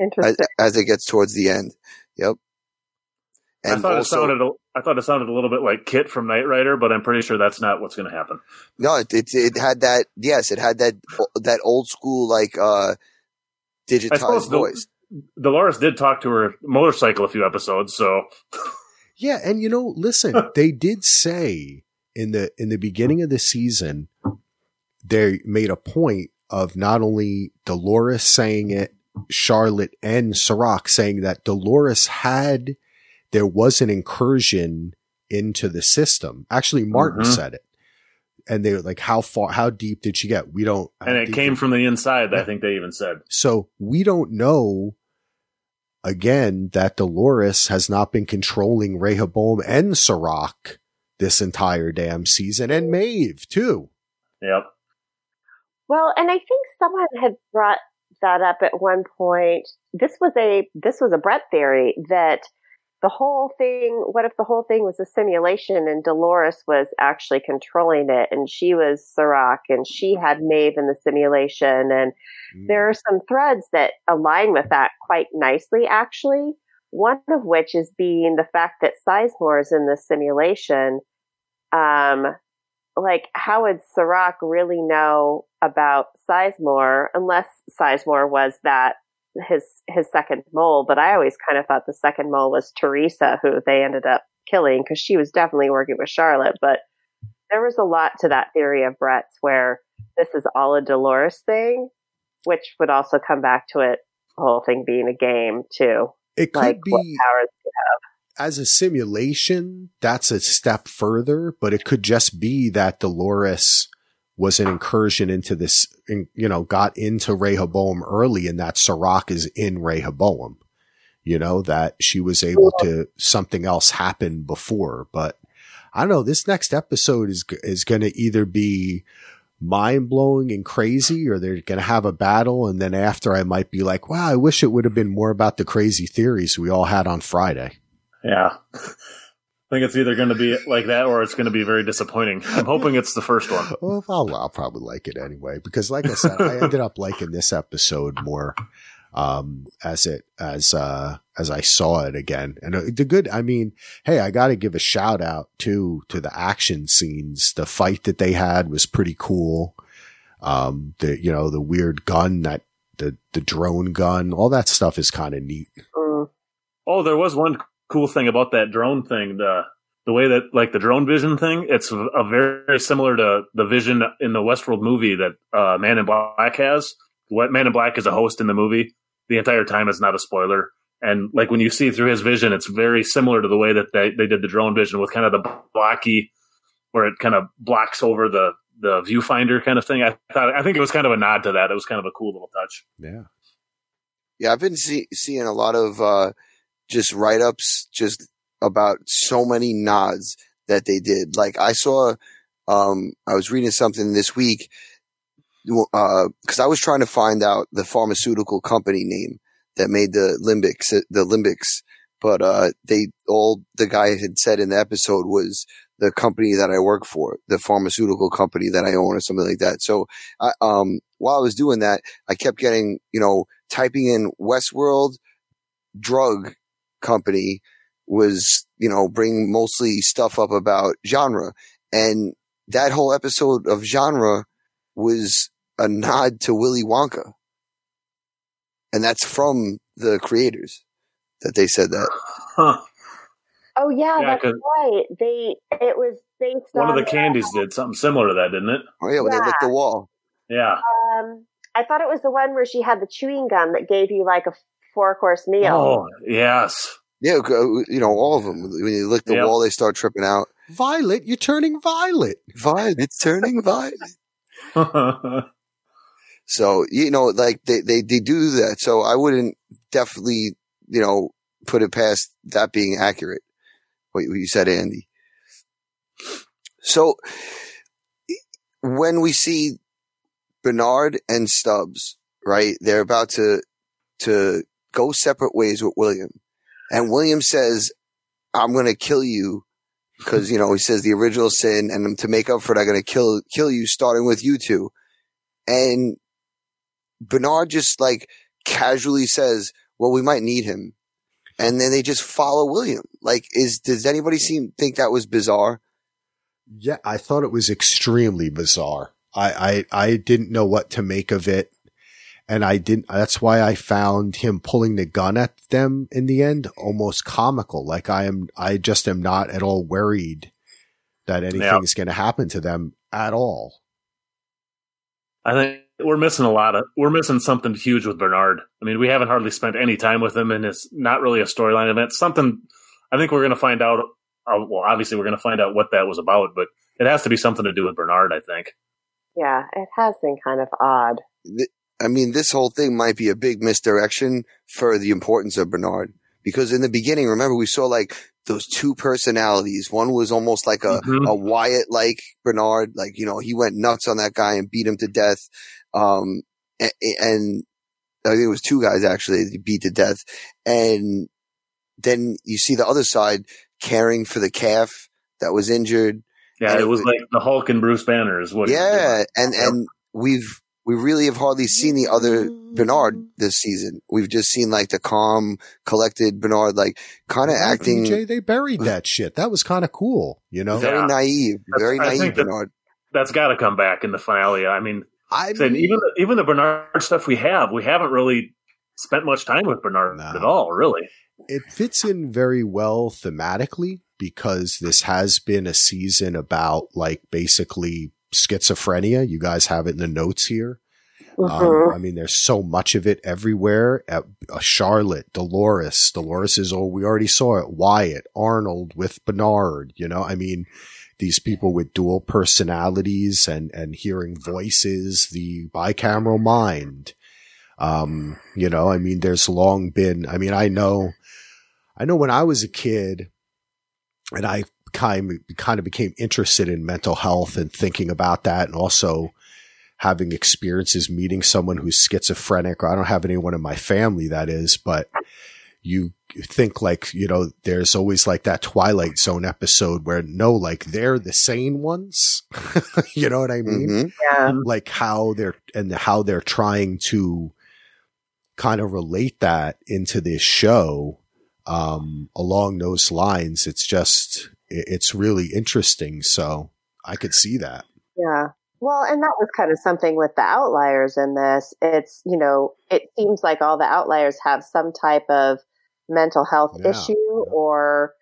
Interesting. As, as, it gets towards the end. Yep. And I thought also, it sounded. A, I thought it sounded a little bit like KITT from Knight Rider, but I'm pretty sure that's not what's going to happen. No, it, it, it had that. Yes, it had that that old school like uh digitized voice. Dolores did talk to her motorcycle a few episodes, so Yeah, and you know, listen, they did say in the in the beginning of the season, they made a point of not only Dolores saying it, Charlotte and Serac saying that Dolores had there was an incursion into the system. Actually, Martin mm-hmm. said it. And they were like, how far, how deep did she get? We don't. And it came from the inside, I think they even said. So we don't know again that Dolores has not been controlling Rehoboam and Serac this entire damn season and Maeve too. Yep. Well, and I think someone had brought that up at one point. This was a this was a Brett theory that the whole thing, what if the whole thing was a simulation and Dolores was actually controlling it and she was Serac and she had Maeve in the simulation? And mm. there are some threads that align with that quite nicely, actually. One of which is being the fact that Sizemore is in the simulation. Um, like, how would Serac really know about Sizemore unless Sizemore was that his his second mole, but I always kind of thought the second mole was Teresa, who they ended up killing because she was definitely working with Charlotte. But there was a lot to that theory of Brett's where this is all a Dolores thing, which would also come back to it the whole thing being a game too. It could like, be powers you have. As a simulation, that's a step further, but it could just be that Dolores was an incursion into this, you know, got into Rehoboam early and that Serac is in Rehoboam, you know, that she was able to, something else happened before. But I don't know, this next episode is, is going to either be mind blowing and crazy or they're going to have a battle. And then after I might be like, wow, I wish it would have been more about the crazy theories we all had on Friday. Yeah. I think it's either going to be like that or it's going to be very disappointing. I'm hoping it's the first one. Well, I'll, I'll probably like it anyway because, like I said, I ended up liking this episode more um, as it as uh, as I saw it again. And uh, the good, I mean, hey, I got to give a shout out to to the action scenes. The fight that they had was pretty cool. Um, the you know the weird gun that the the drone gun, all that stuff is kind of neat. Mm. Oh, there was one cool thing about that drone thing. The the way that like the drone vision thing, it's a, a very similar to the vision in the Westworld movie that uh, Man in Black has. What Man in Black is a host in the movie the entire time. It's not a spoiler. And like when you see through his vision, it's very similar to the way that they, they did the drone vision with kind of the blocky, where it kind of blocks over the the viewfinder kind of thing. I thought I think it was kind of a nod to that. It was kind of a cool little touch. Yeah. Yeah, I've been see- seeing a lot of uh, just write ups just about so many nods that they did. Like I saw, um, I was reading something this week uh, I was trying to find out the pharmaceutical company name that made the limbics, the limbics, but uh, they all the guy had said in the episode was the company that I work for, the pharmaceutical company that I own, or something like that. So, I, um, while I was doing that, I kept getting, you know, typing in Westworld drug company was, you know, bring mostly stuff up about genre. And that whole episode of genre was a nod to Willy Wonka. And that's from the creators that they said that. Huh. Oh yeah, Yeah, that's 'cause- right. They it was based One of the candies did something similar to that, didn't it? Oh yeah, when they licked the wall. Yeah. Um, I thought it was the one where she had the chewing gum that gave you like a four course meal. Oh, yes. Yeah, you know, all of them. When you lick the Yep. wall, they start tripping out. Violet, you're turning violet. Violet, it's turning violet. So, you know, like they, they, they do that. So I wouldn't definitely, you know, put it past that being accurate. What you what you said, Andy. So when we see Bernard and Stubbs, right, they're about to, to go separate ways with William. And William says, I'm going to kill you because, you know, he says the original sin and to make up for it, I'm going to kill, kill you starting with you two. And Bernard just like casually says, well, we might need him. And then they just follow William. Like, is, does anybody seem, think that was bizarre? Yeah, I thought it was extremely bizarre. I, I, I didn't know what to make of it. And I didn't, that's why I found him pulling the gun at them in the end almost comical. Like I am, I just am not at all worried that anything Yeah. is going to happen to them at all. I think we're missing a lot of we're missing something huge with Bernard. I mean, we haven't hardly spent any time with him, and it's not really a storyline event. Something I think we're going to find out. Uh, well, obviously, we're going to find out what that was about, but it has to be something to do with Bernard. I think. Yeah, it has been kind of odd. I mean, this whole thing might be a big misdirection for the importance of Bernard because in the beginning, remember we saw like those two personalities. One was almost like a, Mhm. a Wyatt like Bernard, like, you know, he went nuts on that guy and beat him to death. Um, a- a- and I think it was two guys actually that beat to death. And then you see the other side caring for the calf that was injured. Yeah, And it it was was- like the Hulk and Bruce Banner is what. Yeah, and and we've we really have hardly seen the other Bernard this season. We've just seen like the calm, collected Bernard, like kind of acting Jay, they buried that shit. That was kind of cool, you know? very Yeah. naive, very I naive that- Bernard. that's got to come back in the finale. I mean, I said mean, even the, even the Bernard stuff we have, we haven't really spent much time with Bernard No. at all. Really. it fits in very well thematically because this has been a season about like basically schizophrenia. You guys have it in the notes here. Um, Mhm. I mean, there's so much of it everywhere. At, uh, Charlotte, Dolores, Dolores is, oh, we already saw it. Wyatt, Arnold with Bernard, you know, I mean, these people with dual personalities and, and hearing voices, the bicameral mind. Um, you know, I mean, there's long been, I mean, I know, I know when I was a kid and I kind of, kind of became interested in mental health and thinking about that and also having experiences meeting someone who's schizophrenic or I don't have anyone in my family that is, but you think like, you know, there's always like that Twilight Zone episode where no, like they're the sane ones. you know what I mean? Mhm. Yeah. Like how they're, and how they're trying to kind of relate that into this show, um, along those lines. It's just, it- it's really interesting. So I could see that. Yeah. Well, and that was kind of something with the outliers in this. It's, you know, it seems like all the outliers have some type of mental health Yeah, issue or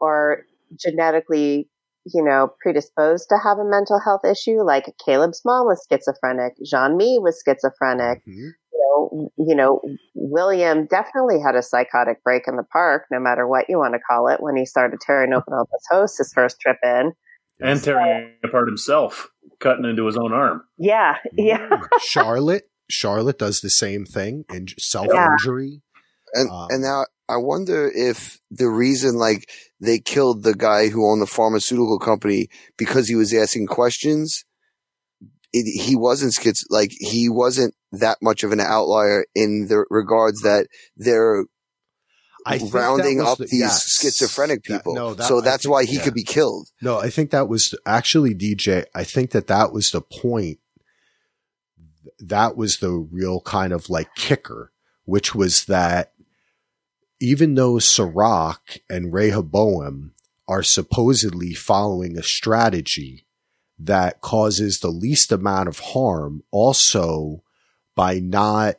or genetically, you know, predisposed to have a mental health issue. Like Caleb's mom was schizophrenic, Jean Mi was schizophrenic. Mhm. You know, you know, William definitely had a psychotic break in the park, no matter what you want to call it, when he started tearing open all those hosts his first trip in. and tearing apart himself, cutting into his own arm. Yeah, yeah. Charlotte, Charlotte does the same thing and self injury. And Um, and now I wonder if the reason like they killed the guy who owned the pharmaceutical company because he was asking questions. It, he wasn't schiz like he wasn't that much of an outlier in the regards that they're I rounding up the- these yes. schizophrenic That- people. no, that- so that's think- why he yeah. could be killed. No, I think that was actually DJ. I think that that was the point. That was the real kind of like kicker, which was that even though Serac and Rehoboam are supposedly following a strategy that causes the least amount of harm, also by not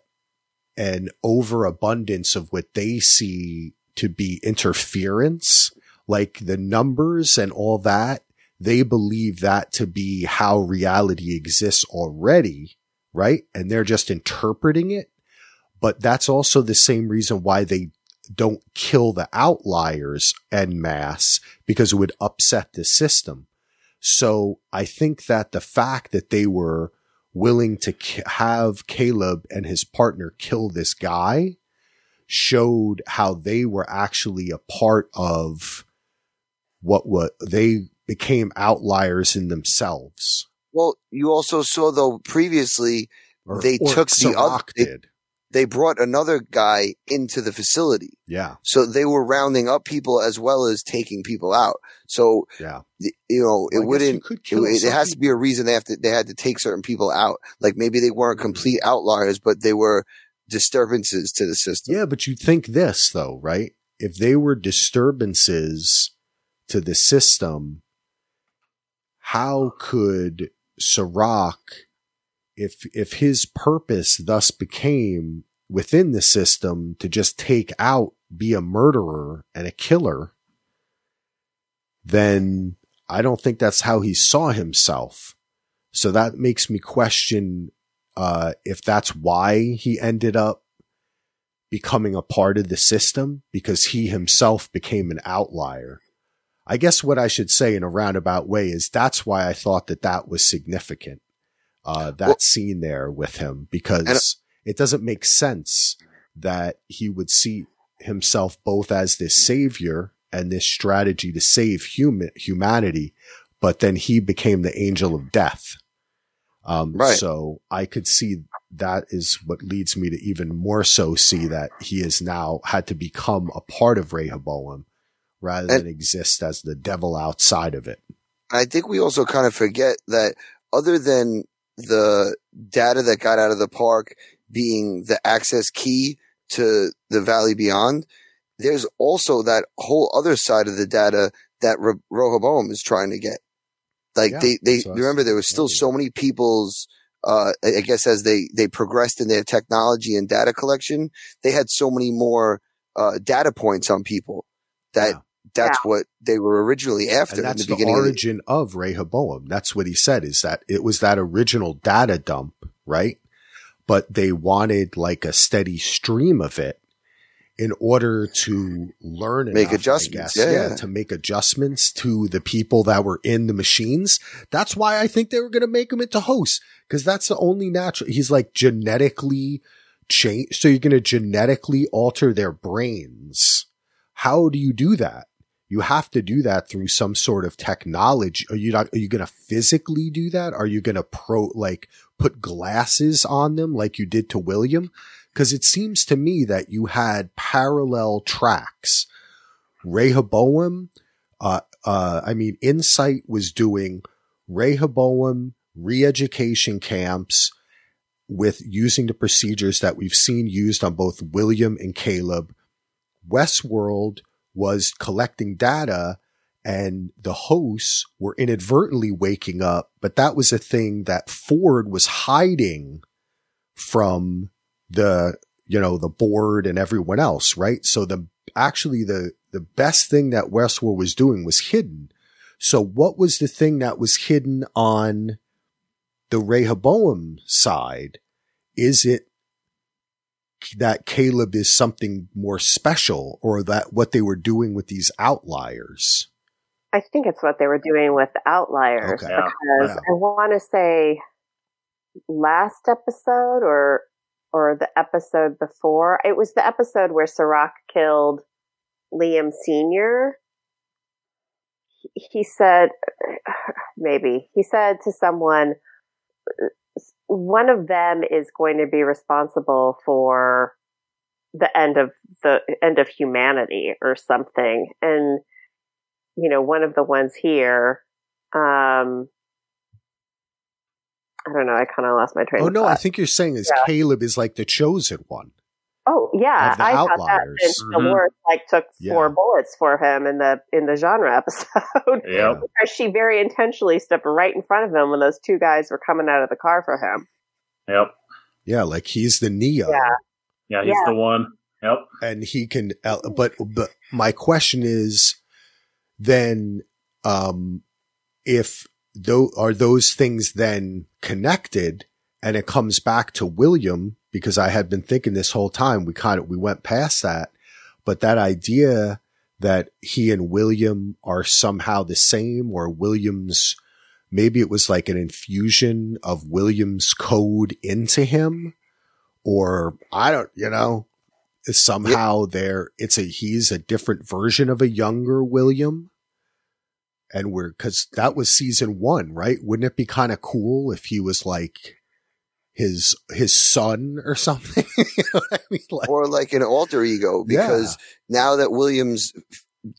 an overabundance of what they see to be interference, like the numbers and all that, they believe that to be how reality exists already, right? And they're just interpreting it. But that's also the same reason why they don't kill the outliers en masse because it would upset the system. So I think that the fact that they were willing to k- have Caleb and his partner kill this guy showed how they were actually a part of what what they became outliers in themselves. Well, you also saw though previously Or, They or took the other- they-. They brought another guy into the facility. Yeah, So they were rounding up people as well as taking people out. So yeah. you know, it Well, I guess you wouldn't. It, it has to be a reason they have to. They had to take certain people out. Like maybe they weren't hmm. complete outliers, but they were disturbances to the system. Yeah, but you think this though, right? If they were disturbances to the system, how could Serac, if if his purpose thus became within the system to just take out, be a murderer and a killer, then I don't think that's how he saw himself. So that makes me question uh, if that's why he ended up becoming a part of the system because he himself became an outlier. I guess what I should say in a roundabout way is that's why I thought that that was significant. Uh, that Well- scene there with him because it doesn't make sense that he would see himself both as this savior and this strategy to save human humanity, but then he became the angel of death. Um, Right. so I could see that is what leads me to even more so see that he is now had to become a part of Rehoboam rather And- than exist as the devil outside of it. I think we also kind of forget that other than the data that got out of the park being the access key to the valley beyond, there's also that whole other side of the data that Re- Rehoboam is trying to get. Like Yeah, they, they I remember there was still so many people's, uh, I I guess as they, they progressed in their technology and data collection, they had so many more, uh, data points on people that Yeah. That's what they were originally after and in that's the the, beginning. of the- origin of Rehoboam. That's what he said is that it was that original data dump, right? But they wanted like a steady stream of it in order to learn and Make enough, adjustments. guess. Yeah, yeah. to make adjustments to the people that were in the machines. That's why I think they were going to make him into hosts because that's the only natural. He's like genetically change. So you're going to genetically alter their brains. How do you do that? You have to do that through some sort of technology. Are you not, are you going to physically do that? Are you going to pro, like put glasses on them like you did to William? Cause it seems to me that you had parallel tracks. Rehoboam, uh, uh, I mean, Incite was doing Rehoboam re-education camps with using the procedures that we've seen used on both William and Caleb. Westworld was collecting data and the hosts were inadvertently waking up, but that was a thing that Ford was hiding from the, you know, the board and everyone else, right? So the, actually the, the best thing that Westworld was doing was hidden. So what was the thing that was hidden on the Rehoboam side? Is it that Caleb is something more special or that what they were doing with these outliers? I think it's what they were doing with outliers Okay. because Yeah. I want to say last episode or or the episode before it was the episode where Serac killed Liam Senior. He said, maybe he said to someone, one of them is going to be responsible for the end of the end of humanity or something, and you know, one of the ones here, um, I don't know. I kind of lost my train. Oh no, I think you're saying is Yeah. Caleb is like the chosen one. Oh yeah, of the I thought that outliers. Vince Mhm. Dolores like took four Yeah. bullets for him in the in the genre episode Yep. because she very intentionally stepped right in front of him when those two guys were coming out of the car for him. Yep. Yeah, like he's the Neo. Yeah. Yeah, he's Yeah. the one. Yep. and he can uh, but but my question is then um if though are those things then connected and it comes back to William because I had been thinking this whole time we kind of we went past that but that idea that he and William are somehow the same or Williams maybe it was like an infusion of Williams code into him or I don't you know somehow there it's a he's a different version of a younger William. And we're cause that was season one, right? Wouldn't it be kind of cool if he was like his his son or something? you know I mean? Like, or like an alter ego because now that Williams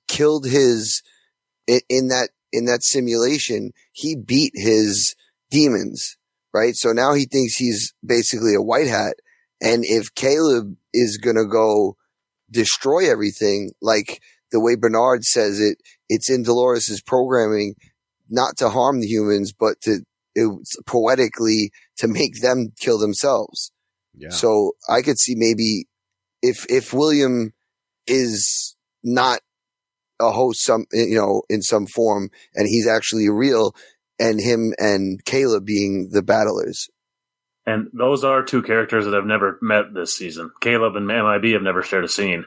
killed his in, in that in that simulation, he beat his demons, right? So now he thinks he's basically a white hat. And if Caleb is gonna go destroy everything, like the way Bernard says it, it's in Dolores's programming not to harm the humans, but to it's poetically to make them kill themselves. yeah. So I could see maybe if if William is not a host some you know in some form and he's actually real and him and Caleb being the battlers. And those are two characters that I've never met this season. Caleb and MIB have never shared a scene.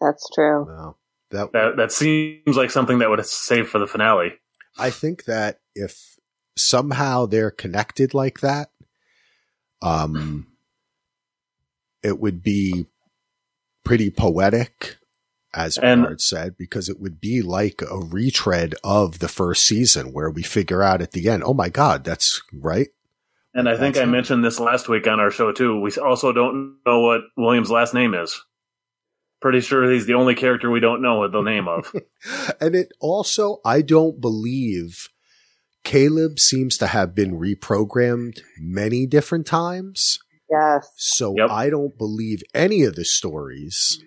That's true. No. That, That that seems like something that would save for the finale. I think that if somehow they're connected like that, um, it would be pretty poetic, as And- Bernard said, because it would be like a retread of the first season where we figure out at the end, oh my God, that's right. And I think That's I mentioned this last week on our show too. We also don't know what William's last name is. Pretty sure he's the only character we don't know the name of. And it also, I don't believe Caleb seems to have been reprogrammed many different times. Yes. So Yep. I don't believe any of the stories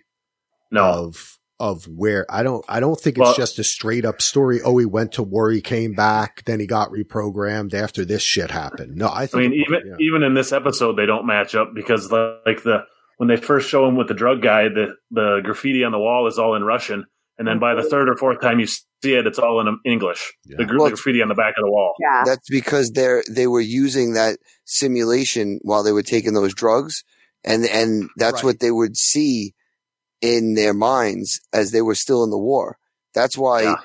No. of of where I don't I don't think it's just a straight up story. Oh, he went to war, he came back, then he got reprogrammed after this shit happened. No, I I mean, even yeah. even in this episode, they don't match up because the, like the when they first show him with the drug guy, the the graffiti on the wall is all in Russian, and then by the mm-hmm. third or fourth time you see it, it's all in English. Yeah. The, gr- Well, the graffiti on the back of the wall. Yeah. That's because they're they were using that simulation while they were taking those drugs, and and that's Right. what they would see in their minds as they were still in the war. That's why Yeah.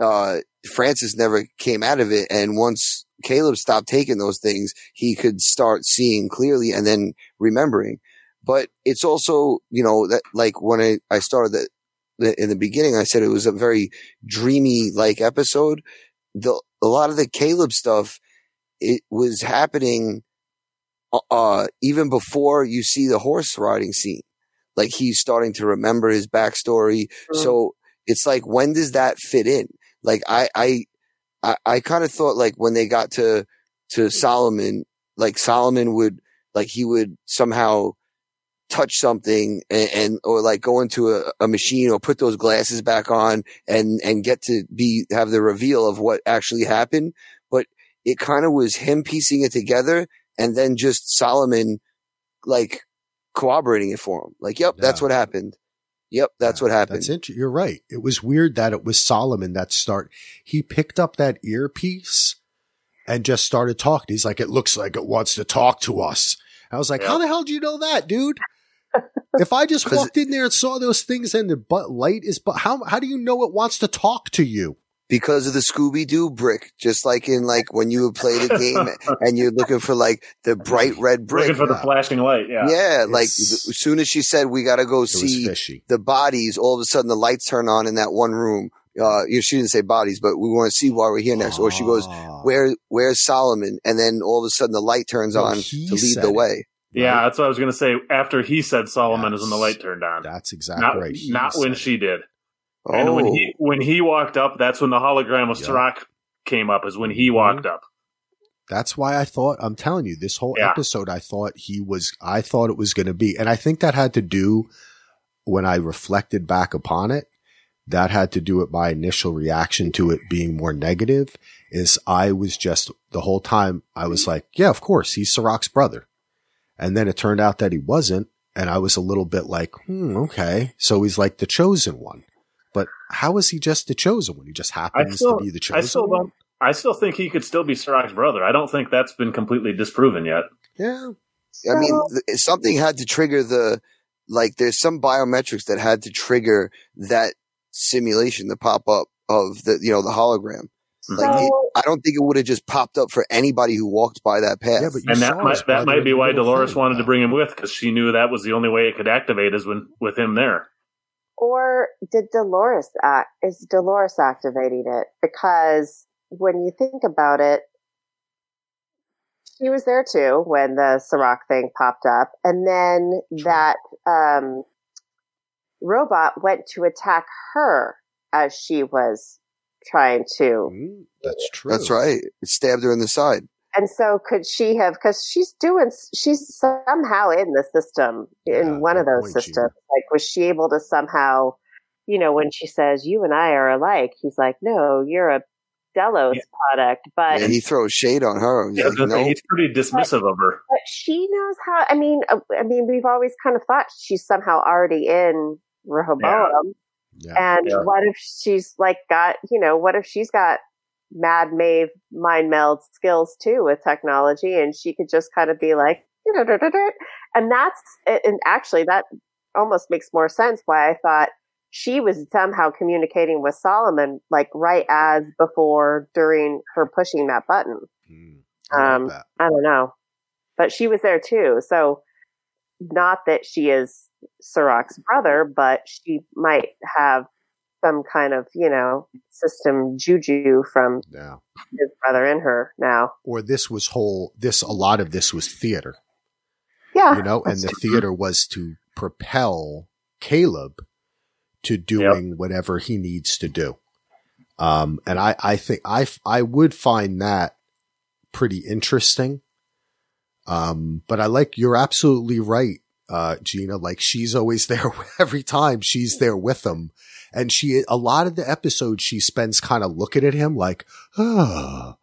uh, Francis never came out of it, and once Caleb stopped taking those things, he could start seeing clearly and then remembering. but it's also, you know, that like when I, I started that the, in the beginning, I said it was a very dreamy like episode. The, a lot of the Caleb stuff, it was happening, uh, uh, even before you see the horse riding scene. Like he's starting to remember his backstory. Mhm. So it's like, when does that fit in? Like I, I, I, I kind of thought like when they got to, to Solomon, like Solomon would, like he would somehow touch something and, and or like go into a, a machine or put those glasses back on and, and get to be, have the reveal of what actually happened. But it kind of was him piecing it together and then just Solomon like corroborating it for him. Like, yep, that's what happened. Yep, that's what happened. That's. You're right. It was weird that it was Solomon that start. He picked up that earpiece and just started talking. He's like, "It looks like it wants to talk to us." I was like, Yeah. "How the hell do you know that, dude?" if I just walked in there and saw those things and the butt light is, but how how do you know it wants to talk to you? because of the Scooby Doo brick, just like in like when you would play the game and you're looking for like the bright red brick. Looking for the flashing light. Yeah. Yeah, like as soon as she said we got to go see the bodies, all of a sudden the lights turn on in that one room. Uh, you know, she didn't say bodies, but we want to see why we're here next. Or she goes, Ah. "Where, where's Solomon?" And then all of a sudden the light turns No, on to lead said the it. Way. Yeah, that's what I was going to say. After he said Solomon is when the light turned on. That's exactly Not, right. He not when said she did. Oh, And when he when he walked up, that's when the hologram of Yeah. Serac came up. Is when he Mhm. walked up. That's why I thought, I'm telling you, this whole Yeah. episode, I thought he was, I thought it was going to be. And I think that had to do when I reflected back upon it, that had to do with my initial reaction to it being more negative is I was just the whole time I was like, yeah, of course, he's Serac's brother. And then it turned out that he wasn't. And I was a little bit like, hmm, okay. So he's like the chosen one. But how is he just the chosen one? He just happens still- to be the chosen I still one. don't. I still think he could still be Serac's brother. I don't think that's been completely disproven yet. Yeah. I mean, something had to trigger the, like, there's some biometrics that had to trigger that simulation the pop up of the, you know, the hologram. Like, So- it- I don't think it would have just popped up for anybody who walked by that path. Yeah, but you and that might that might be why Dolores thing, wanted to bring him with because she knew that was the only way it could activate is when with him there. Or did Dolores act, is Dolores activating it? Because when you think about it, she was there too when the Serac thing popped up. And then that, um, robot went to attack her as she was trying to. Mm, that's true. That's right. It stabbed her in the side. And so could she have, cause she's doing, she's somehow in the system, Yeah, in one of those point, Gina. systems. Like, was she able to somehow, you know, when she says, you and I are alike, he's like, no, you're a Delos Yeah. product, but, And he throws shade on her. He's Yeah, like, no. he's pretty dismissive of her. but she knows how, I mean, uh, I mean, we've always kind of thought she's somehow already in Rehoboam. Yeah. And Yeah. what if she's like got, you know, what if she's got mad Maeve mind meld skills too with technology and she could just kind of be like, and that's, and actually that almost makes more sense why I thought she was somehow communicating with Solomon like right as before during her pushing that button. Mm, I Um, that. I don't know, but she was there too. So not that she is Serac's brother, but she might have some kind of, you know, system juju from Yeah. his brother in her now. Or this was whole, this, a lot of this was theater, Yeah. you know, and the theater was to propel Caleb to doing whatever he needs to do. Um, and I, I think I, I would find that pretty interesting. Um, but I like, you're absolutely right, uh, Gina. Like she's always there every time she's there with him. And she, a lot of the episodes she spends kind of looking at him like, ah,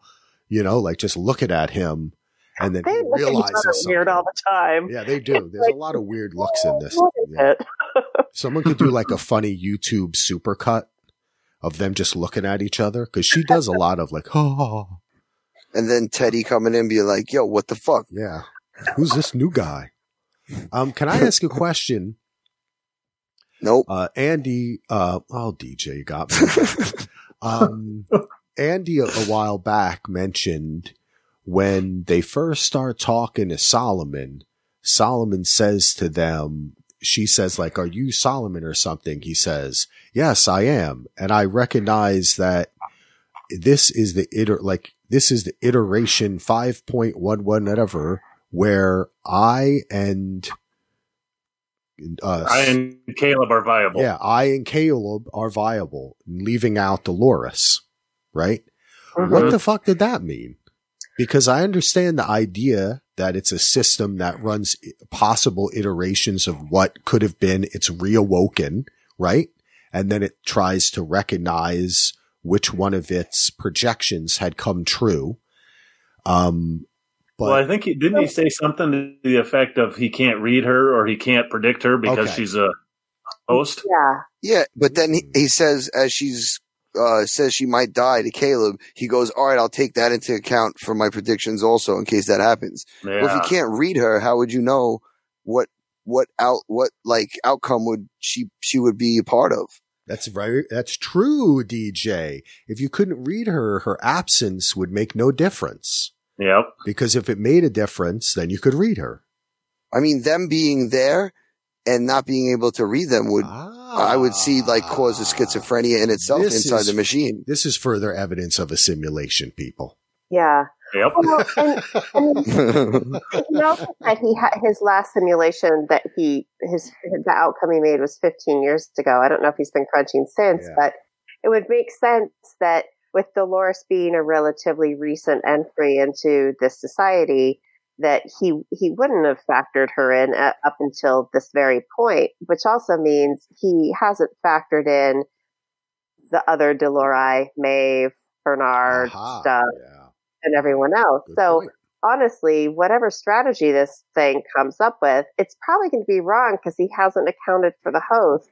you know, like just looking at him and then they he look realizes weird all the time. Yeah, they do. There's a lot of weird looks in this. Yeah. Someone could do like a funny YouTube supercut of them just looking at each other because she does a lot of like, oh, And then Teddy coming in, be like, yo, what the fuck? yeah, who's this new guy? Um, can I ask a question? Nope. Uh, Andy, uh, oh, DJ, got me. Um, Andy a, a while back mentioned when they first start talking to Solomon, Solomon says to them, she says like, are you Solomon or something? He says, yes, I am. And I recognize that this is the iter, like this is the iteration 5.11 whatever where I and uh, I and Caleb are viable. Yeah, I and Caleb are viable, leaving out Dolores, right? Mm-hmm. What the fuck did that mean? Because I understand the idea that it's a system that runs possible iterations of what could have been. It's reawoken, right? And then it tries to recognize which one of its projections had come true. Um, but, well, I think he didn't he say something to the effect of he can't read her or he can't predict her because okay. she's a host. Yeah, yeah. But then he, he says as she's uh, says she might die to Caleb, he goes, "All right, I'll take that into account for my predictions also in case that happens." Yeah. Well, if you can't read her, how would you know what what out what like outcome would she she would be a part of? That's very that's true, DJ. If you couldn't read her, her absence would make no difference. Yep. Because if it made a difference, then you could read her. I mean, them being there and not being able to read them would, ah, I would see like cause a schizophrenia in itself inside is, the machine. This is further evidence of a simulation, people. Yeah. Yep. Well, and, and he also said he had his last simulation that he his the outcome he made was 15 years ago. I don't know if he's been crunching since, yeah. but it would make sense that with Dolores being a relatively recent entry into this society, that he he wouldn't have factored her in up until this very point, which also means he hasn't factored in the other Delori, Maeve, Bernard Aha, stuff, yeah. And everyone else. Good so point. honestly, whatever strategy this thing comes up with, it's probably going to be wrong because he hasn't accounted for the host,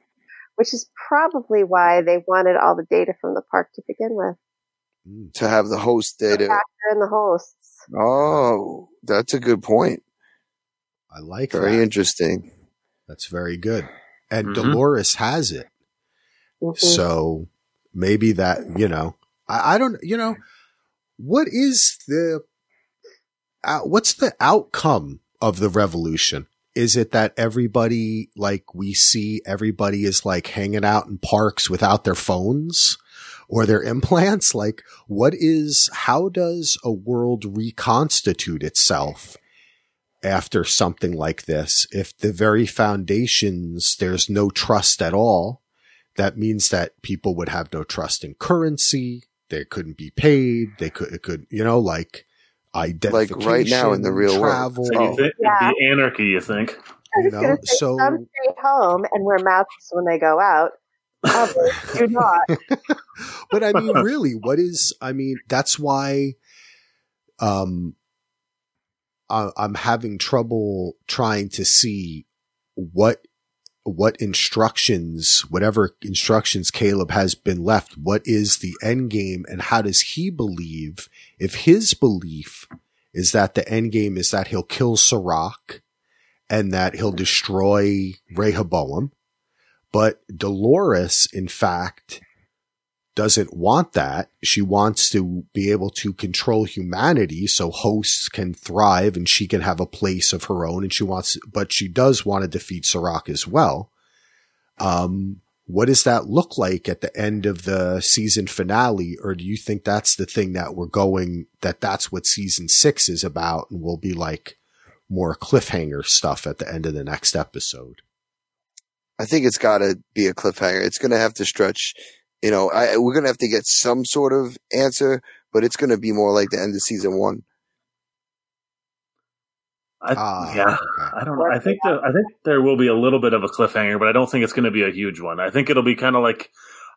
which is probably why they wanted all the data from the park to begin with. Mm. to have the host data. The and the hosts. Oh, that's a good point. I like it. very that. interesting. That's very good. And mm-hmm. Dolores has it. Mm-hmm. So maybe that, you know, I, I, don't, you know, what is the, uh, what's the outcome of the revolution? Is it that everybody, like we see everybody is like hanging out in parks without their phones? or their implants? Like, what is, how does a world reconstitute itself after something like this? If the very foundations, there's no trust at all, that means that people would have no trust in currency. They couldn't be paid. They could, it could, you know, like, identification. Like right now in the real travel. world. So you think yeah. the anarchy, you think? You know, so some stay home and wear masks when they go out, do not. but I mean, really, what is? I mean, that's why. Um, I, I'm having trouble trying to see what what instructions, whatever instructions Caleb has been left, what is the end game and how does he believe if his belief is that the end game is that he'll kill Serac and that he'll destroy Rehoboam but Dolores, in fact, doesn't want that. She wants to be able to control humanity so hosts can thrive and she can have a place of her own. And she wants, but she does want to defeat Serac as well. Um, what does that look like at the end of the season finale? Or do you think that's the thing that we're going, that that's what season six is about and will be like more cliffhanger stuff at the end of the next episode? I think it's got to be a cliffhanger. It's going to have to stretch. You know, I, we're going to have to get some sort of answer, but it's going to be more like the end of season one. I, uh, yeah, I don't know. I think the, I think there will be a little bit of a cliffhanger, but I don't think it's going to be a huge one. I think it'll be kind of like,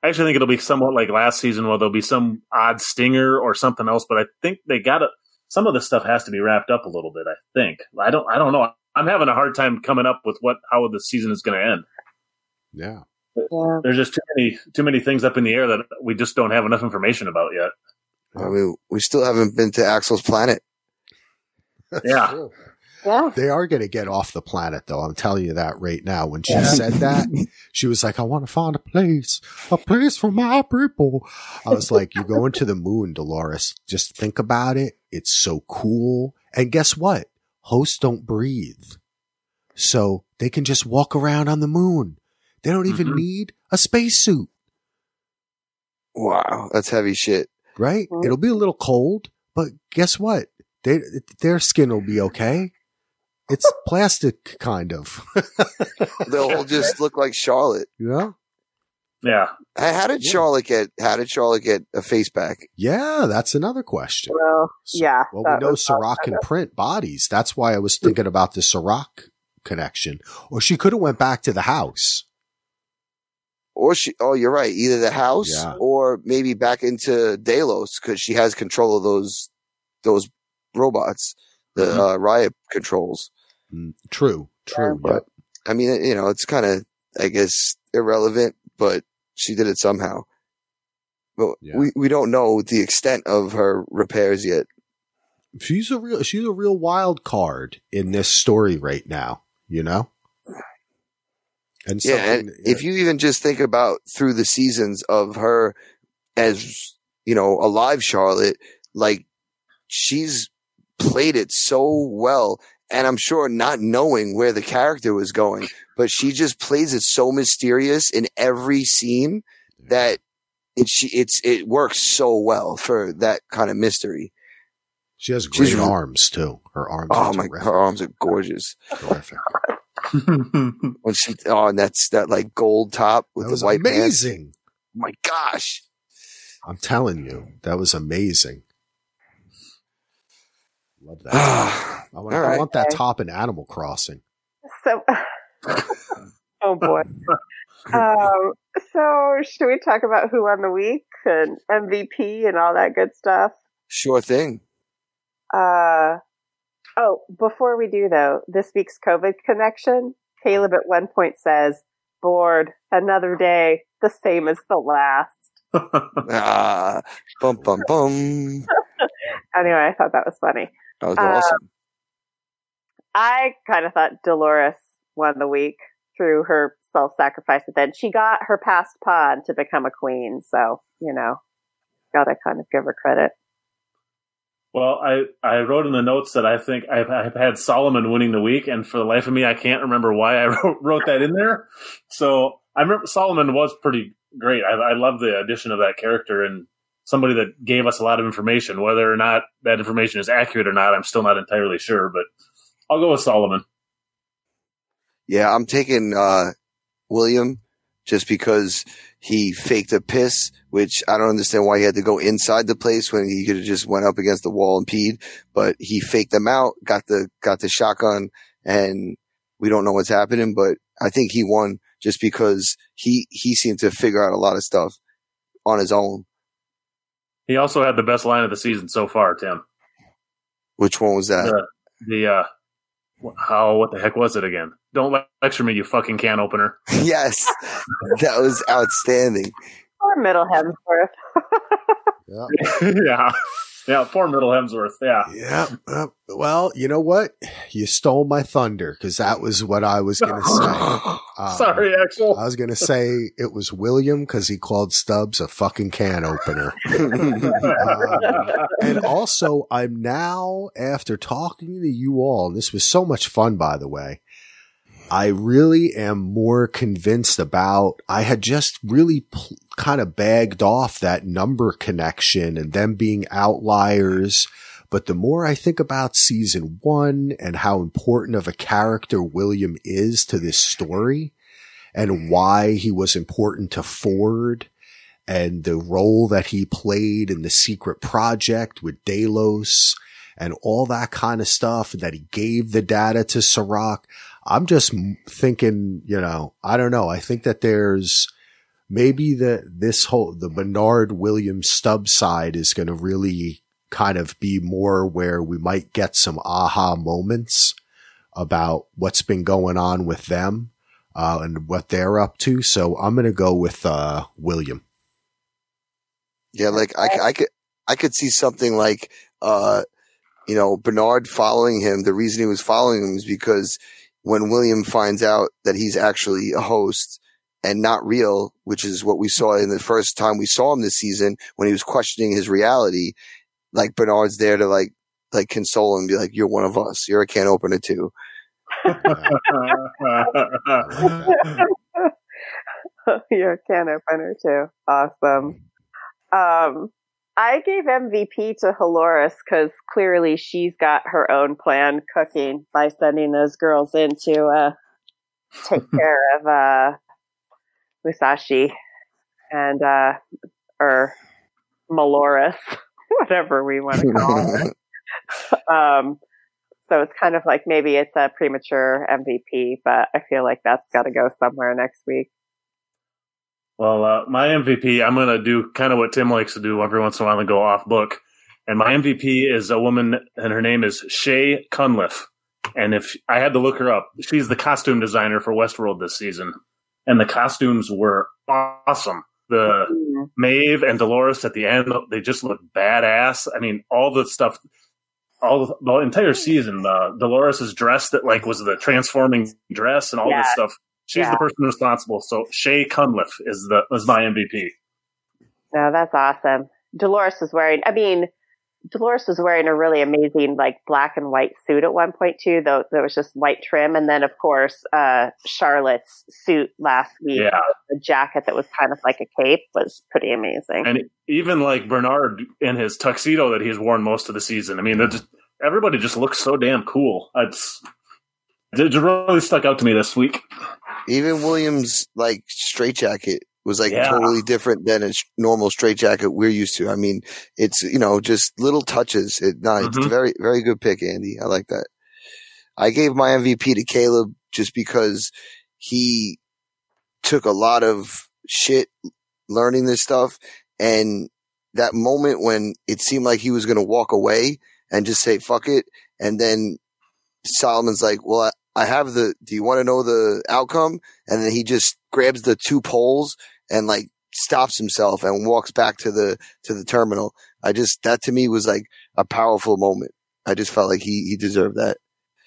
I actually think it'll be somewhat like last season, where there'll be some odd stinger or something else. But I think they got to. Some of this stuff has to be wrapped up a little bit. I think. I don't. I don't know. I'm having a hard time coming up with what how the season is going to end. Yeah. Yeah. There's just too many too many things up in the air that we just don't have enough information about yet. I mean, we still haven't been to Axel's planet. yeah. Yeah. They are going to get off the planet though. I'm telling you that right now. When she yeah. said that, she was like, I want to find a place, a place for my people. I was like, you're going to the moon, Dolores. Just think about it. It's so cool. And guess what? Hosts don't breathe. so they can just walk around on the moon. They don't even Mhm. need a spacesuit, Wow, that's heavy shit. right? Mhm. It'll be a little cold, but guess what? They, their skin will be okay. It's plastic, kind of. They'll just look like Charlotte. you know? Yeah. How how did Yeah. Charlotte get? How did Charlotte get a face back? Yeah, that's another question. Well, yeah. Well, we know was all Serac kind can print bodies. That's why I was thinking about the Serac connection. Or she could have went back to the house. Or she? Oh, you're right. Either the house Yeah. or maybe back into Delos because she has control of those those robots, the Mhm. uh, riot controls. Mm, True, true. Yeah. Yep. I mean, you know, it's kind of, I guess, irrelevant, but she did it somehow. But Yeah. we, we don't know the extent of her repairs yet. She's a real she's a real wild card in this story right now, you know? And Yeah, and something- if you even just think about through the seasons of her as, you know, alive Charlotte, like she's played it so well. And I'm sure not knowing where the character was going, but she just plays it so mysterious in every scene that it, she, it's, it works so well for that kind of mystery. she has great she's- arms too. Her arms Oh are my, terrific. her arms are gorgeous. terrific. When she, oh, and that's that like gold top with That the was white pants. amazing. My gosh. I'm telling you, that was amazing. Love that. I want, all I want that top in Animal Crossing. So, oh boy. Um, so should we talk about who won the week and MVP and all that good stuff? sure thing. Uh, oh, before we do though, this week's COVID connection, Caleb at one point says, bored, another day, the same as the last. Ah, bum bum bum. Anyway, I thought that was funny. That was Uh, awesome. I kind of thought Dolores won the week through her self-sacrifice at then. She got her passed pawn to become a queen, so you know, gotta kind of give her credit. Well, I, I wrote in the notes that I think I've, I've had Solomon winning the week, and for the life of me, I can't remember why I wrote, wrote that in there. So I remember Solomon was pretty great. I, I love the addition of that character and somebody that gave us a lot of information. Whether or not that information is accurate or not, I'm still not entirely sure, but I'll go with Solomon. Yeah, I'm taking uh, William just because he faked a piss, which I don't understand why he had to go inside the place when he could have just went up against the wall and peed. But he faked them out, got the got the shotgun, and we don't know what's happening. But I think he won just because he he seemed to figure out a lot of stuff on his own. He also had the best line of the season so far, Tim. Which one was that? The, the uh, how what the heck was it again? Don't lecture me, you fucking can opener. yes, that was outstanding. Or Middle Hemsworth. Yeah. yeah, yeah. Poor Middle Hemsworth. Yeah. Yeah. uh, well, you know what? You stole my thunder because that was what I was going to say. Um, Sorry, Axel. I was going to say it was William because he called Stubbs a fucking can opener. and also, I'm now, after talking to you all, and this was so much fun, by the way, I really am more convinced about, I had just really pl- kind of bagged off that number connection and them being outliers. But the more I think about season one and how important of a character William is to this story and mm-hmm. why he was important to Ford and the role that he played in the secret project with Delos and all that kind of stuff that he gave the data to Serac. I'm just thinking, you know, I don't know. I think that there's maybe the, this whole, the Bernard Williams Stubb side is going to really kind of be more where we might get some aha moments about what's been going on with them, uh, and what they're up to. So I'm going to go with, uh, William. Yeah, like I, I could, I could see something like, uh, you know, Bernard following him. The reason he was following him is because when William finds out that he's actually a host and not real, which is what we saw in the first time we saw him this season when he was questioning his reality, like Bernard's there to like, like console him, be like, "You're one of us. You're a can opener too." You're a can opener too. Awesome. Um, I gave MVP to Halores because clearly she's got her own plan cooking by sending those girls in to uh, take care of uh, Musashi and uh, or Maloris, whatever we want to call it. um, so it's kind of like maybe it's a premature MVP, but I feel like that's got to go somewhere next week. Well, uh, my MVP, I'm going to do kind of what Tim likes to do every once in a while and go off book. And my MVP is a woman, and her name is Shay Cunliffe. And if I had to look her up, she's the costume designer for Westworld this season. And the costumes were awesome. The Mm-hmm. Maeve and Dolores at the end, they just look badass. I mean, all the stuff, all the, the entire season, uh, Dolores' dress that like was the transforming dress and all Yeah. this stuff. She's Yeah. the person responsible. So Shay Cunliffe is the is my MVP. No, that's awesome. Dolores was wearing, I mean, Dolores was wearing a really amazing, like, black and white suit at one point, too, though there was just white trim. And then, of course, uh, Charlotte's suit last week, Yeah. the jacket that was kind of like a cape, was pretty amazing. And even like Bernard in his tuxedo that he's worn most of the season. I mean, just, everybody just looks so damn cool. It's it really stuck out to me this week. Even Williams' like straitjacket was like Yeah. totally different than a normal straitjacket we're used to. I mean, it's you know just little touches. It, no, it's Mhm. a very very good pick, Andy. I like that. I gave my MVP to Caleb just because he took a lot of shit learning this stuff, and that moment when it seemed like he was going to walk away and just say fuck it, and then Solomon's like, well. I, have the, do you want to know the outcome? And then he just grabs the two poles and like stops himself and walks back to the, to the terminal. I just, that to me was like a powerful moment. I just felt like he, he deserved that.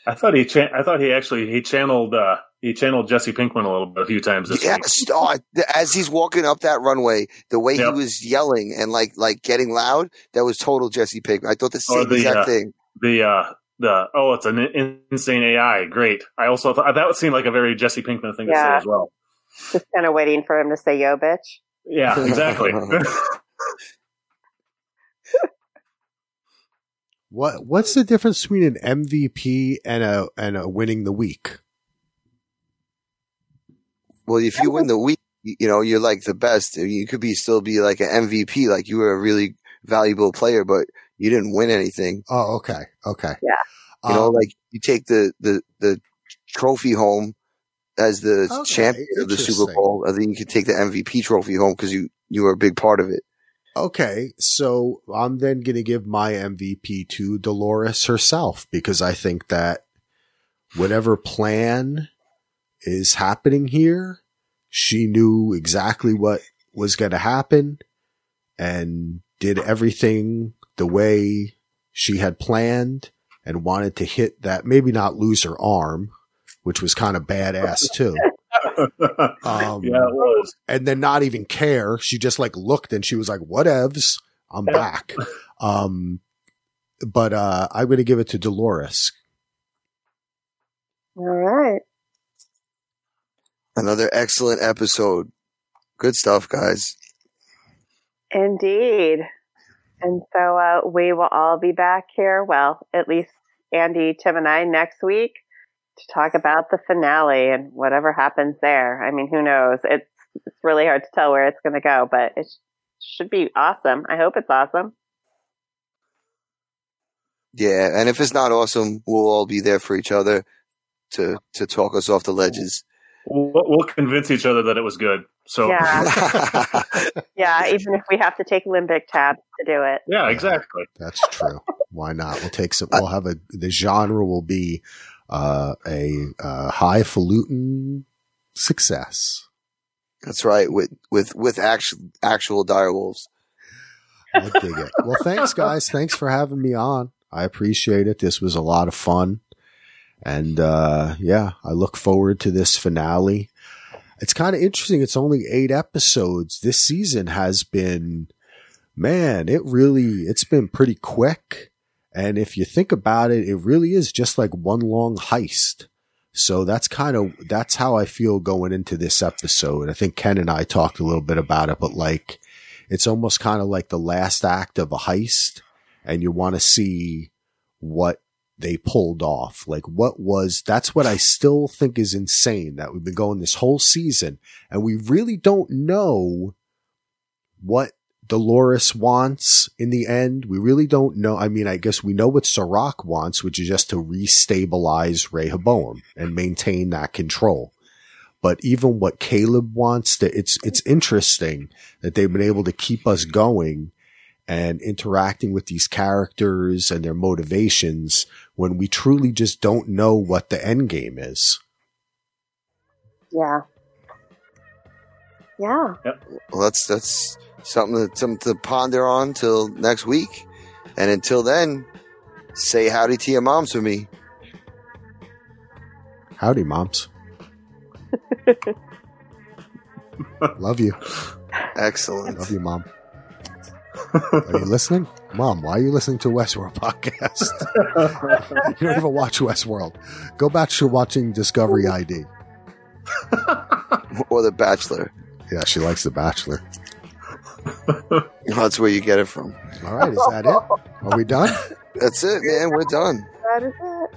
I thought he chan- I thought he actually he channeled uh he channeled Jesse Pinkman a little bit a few times this. Yes. Oh, as he's walking up that runway, the way Yep. he was yelling and like, like getting loud, that was total Jesse Pinkman. I thought the Or same the, exact uh, thing. The uh the oh it's an insane AI great. I also thought that would seem like a very Jesse Pinkman thing to say as well. Just kind of waiting for him to say, yo, bitch. Yeah, exactly. What What's the difference between an MVP and a and a winning the week? Well, if you win the week, you you know, you're like the best. You could be still be like an MVP, like you were a really valuable player, but you didn't win anything. Oh, okay, okay. Yeah. You know, Um, like you take the, the, the trophy home as the Okay, champion of the Super. Bowl, and then you could take the MVP trophy home because you, you were a big part of it. Okay, so I'm then going to give my MVP to Dolores herself because I think that whatever plan is happening here, she knew exactly what was going to happen and did everything the way she had planned and wanted to hit that, maybe not lose her arm, which was kind of badass too. Um, yeah, it was. and then not even care. She just like looked and she was like, whatevs, I'm back. Um, but, uh, I'm going to give it to Dolores. All right. Another excellent episode. Good stuff, guys. Indeed. And so uh, we will all be back here, well, at least Andy, Tim, and I next week to talk about the finale and whatever happens there. I mean, who knows? It's, it's really hard to tell where it's going to go, but it sh- should be awesome. I hope it's awesome. Yeah. And if it's not awesome, we'll all be there for each other to, to talk us off the ledges. We'll, we'll convince each other that it was good. So Yeah. Yeah, even if we have to take limbic tabs to do it. Yeah, exactly. That's true. Why not? We'll take some, we'll have a, the genre will be, uh, a, uh, highfalutin success. That's right. With, with, with actual, actual direwolves. I dig it. Well, thanks guys. Thanks for having me on. I appreciate it. This was a lot of fun. And, uh, yeah, I look forward to this finale. It's kind of interesting. It's only eight episodes. This season has been, man, it really, it's been pretty quick. And if you think about it, it really is just like one long heist. So that's kind of that's how I feel going into this episode. I think Ken and I talked a little bit about it, but like it's almost kind of like the last act of a heist and you want to see what they pulled off. Like what was, that's what I still think is insane that we've been going this whole season and we really don't know what Dolores wants in the end. We really don't know. I mean, I guess we know what Serac wants, which is just to restabilize Rehoboam and maintain that control. But even what Caleb wants to, it's, it's interesting that they've been able to keep us going and interacting with these characters and their motivations when we truly just don't know what the end game is. Yeah. Yeah. Well, that's that's something to, something to ponder on till next week, and until then, say howdy to your moms for me. Howdy, moms. Love you. Excellent. Love you, mom. Are you listening? Mom, why are you listening to Westworld podcast? you don't even watch Westworld. Go back to watching Discovery ID. or The Bachelor. Yeah, she likes The Bachelor. That's where you get it from. All right, is that it? Are we done? That's it, man. We're done. That is it.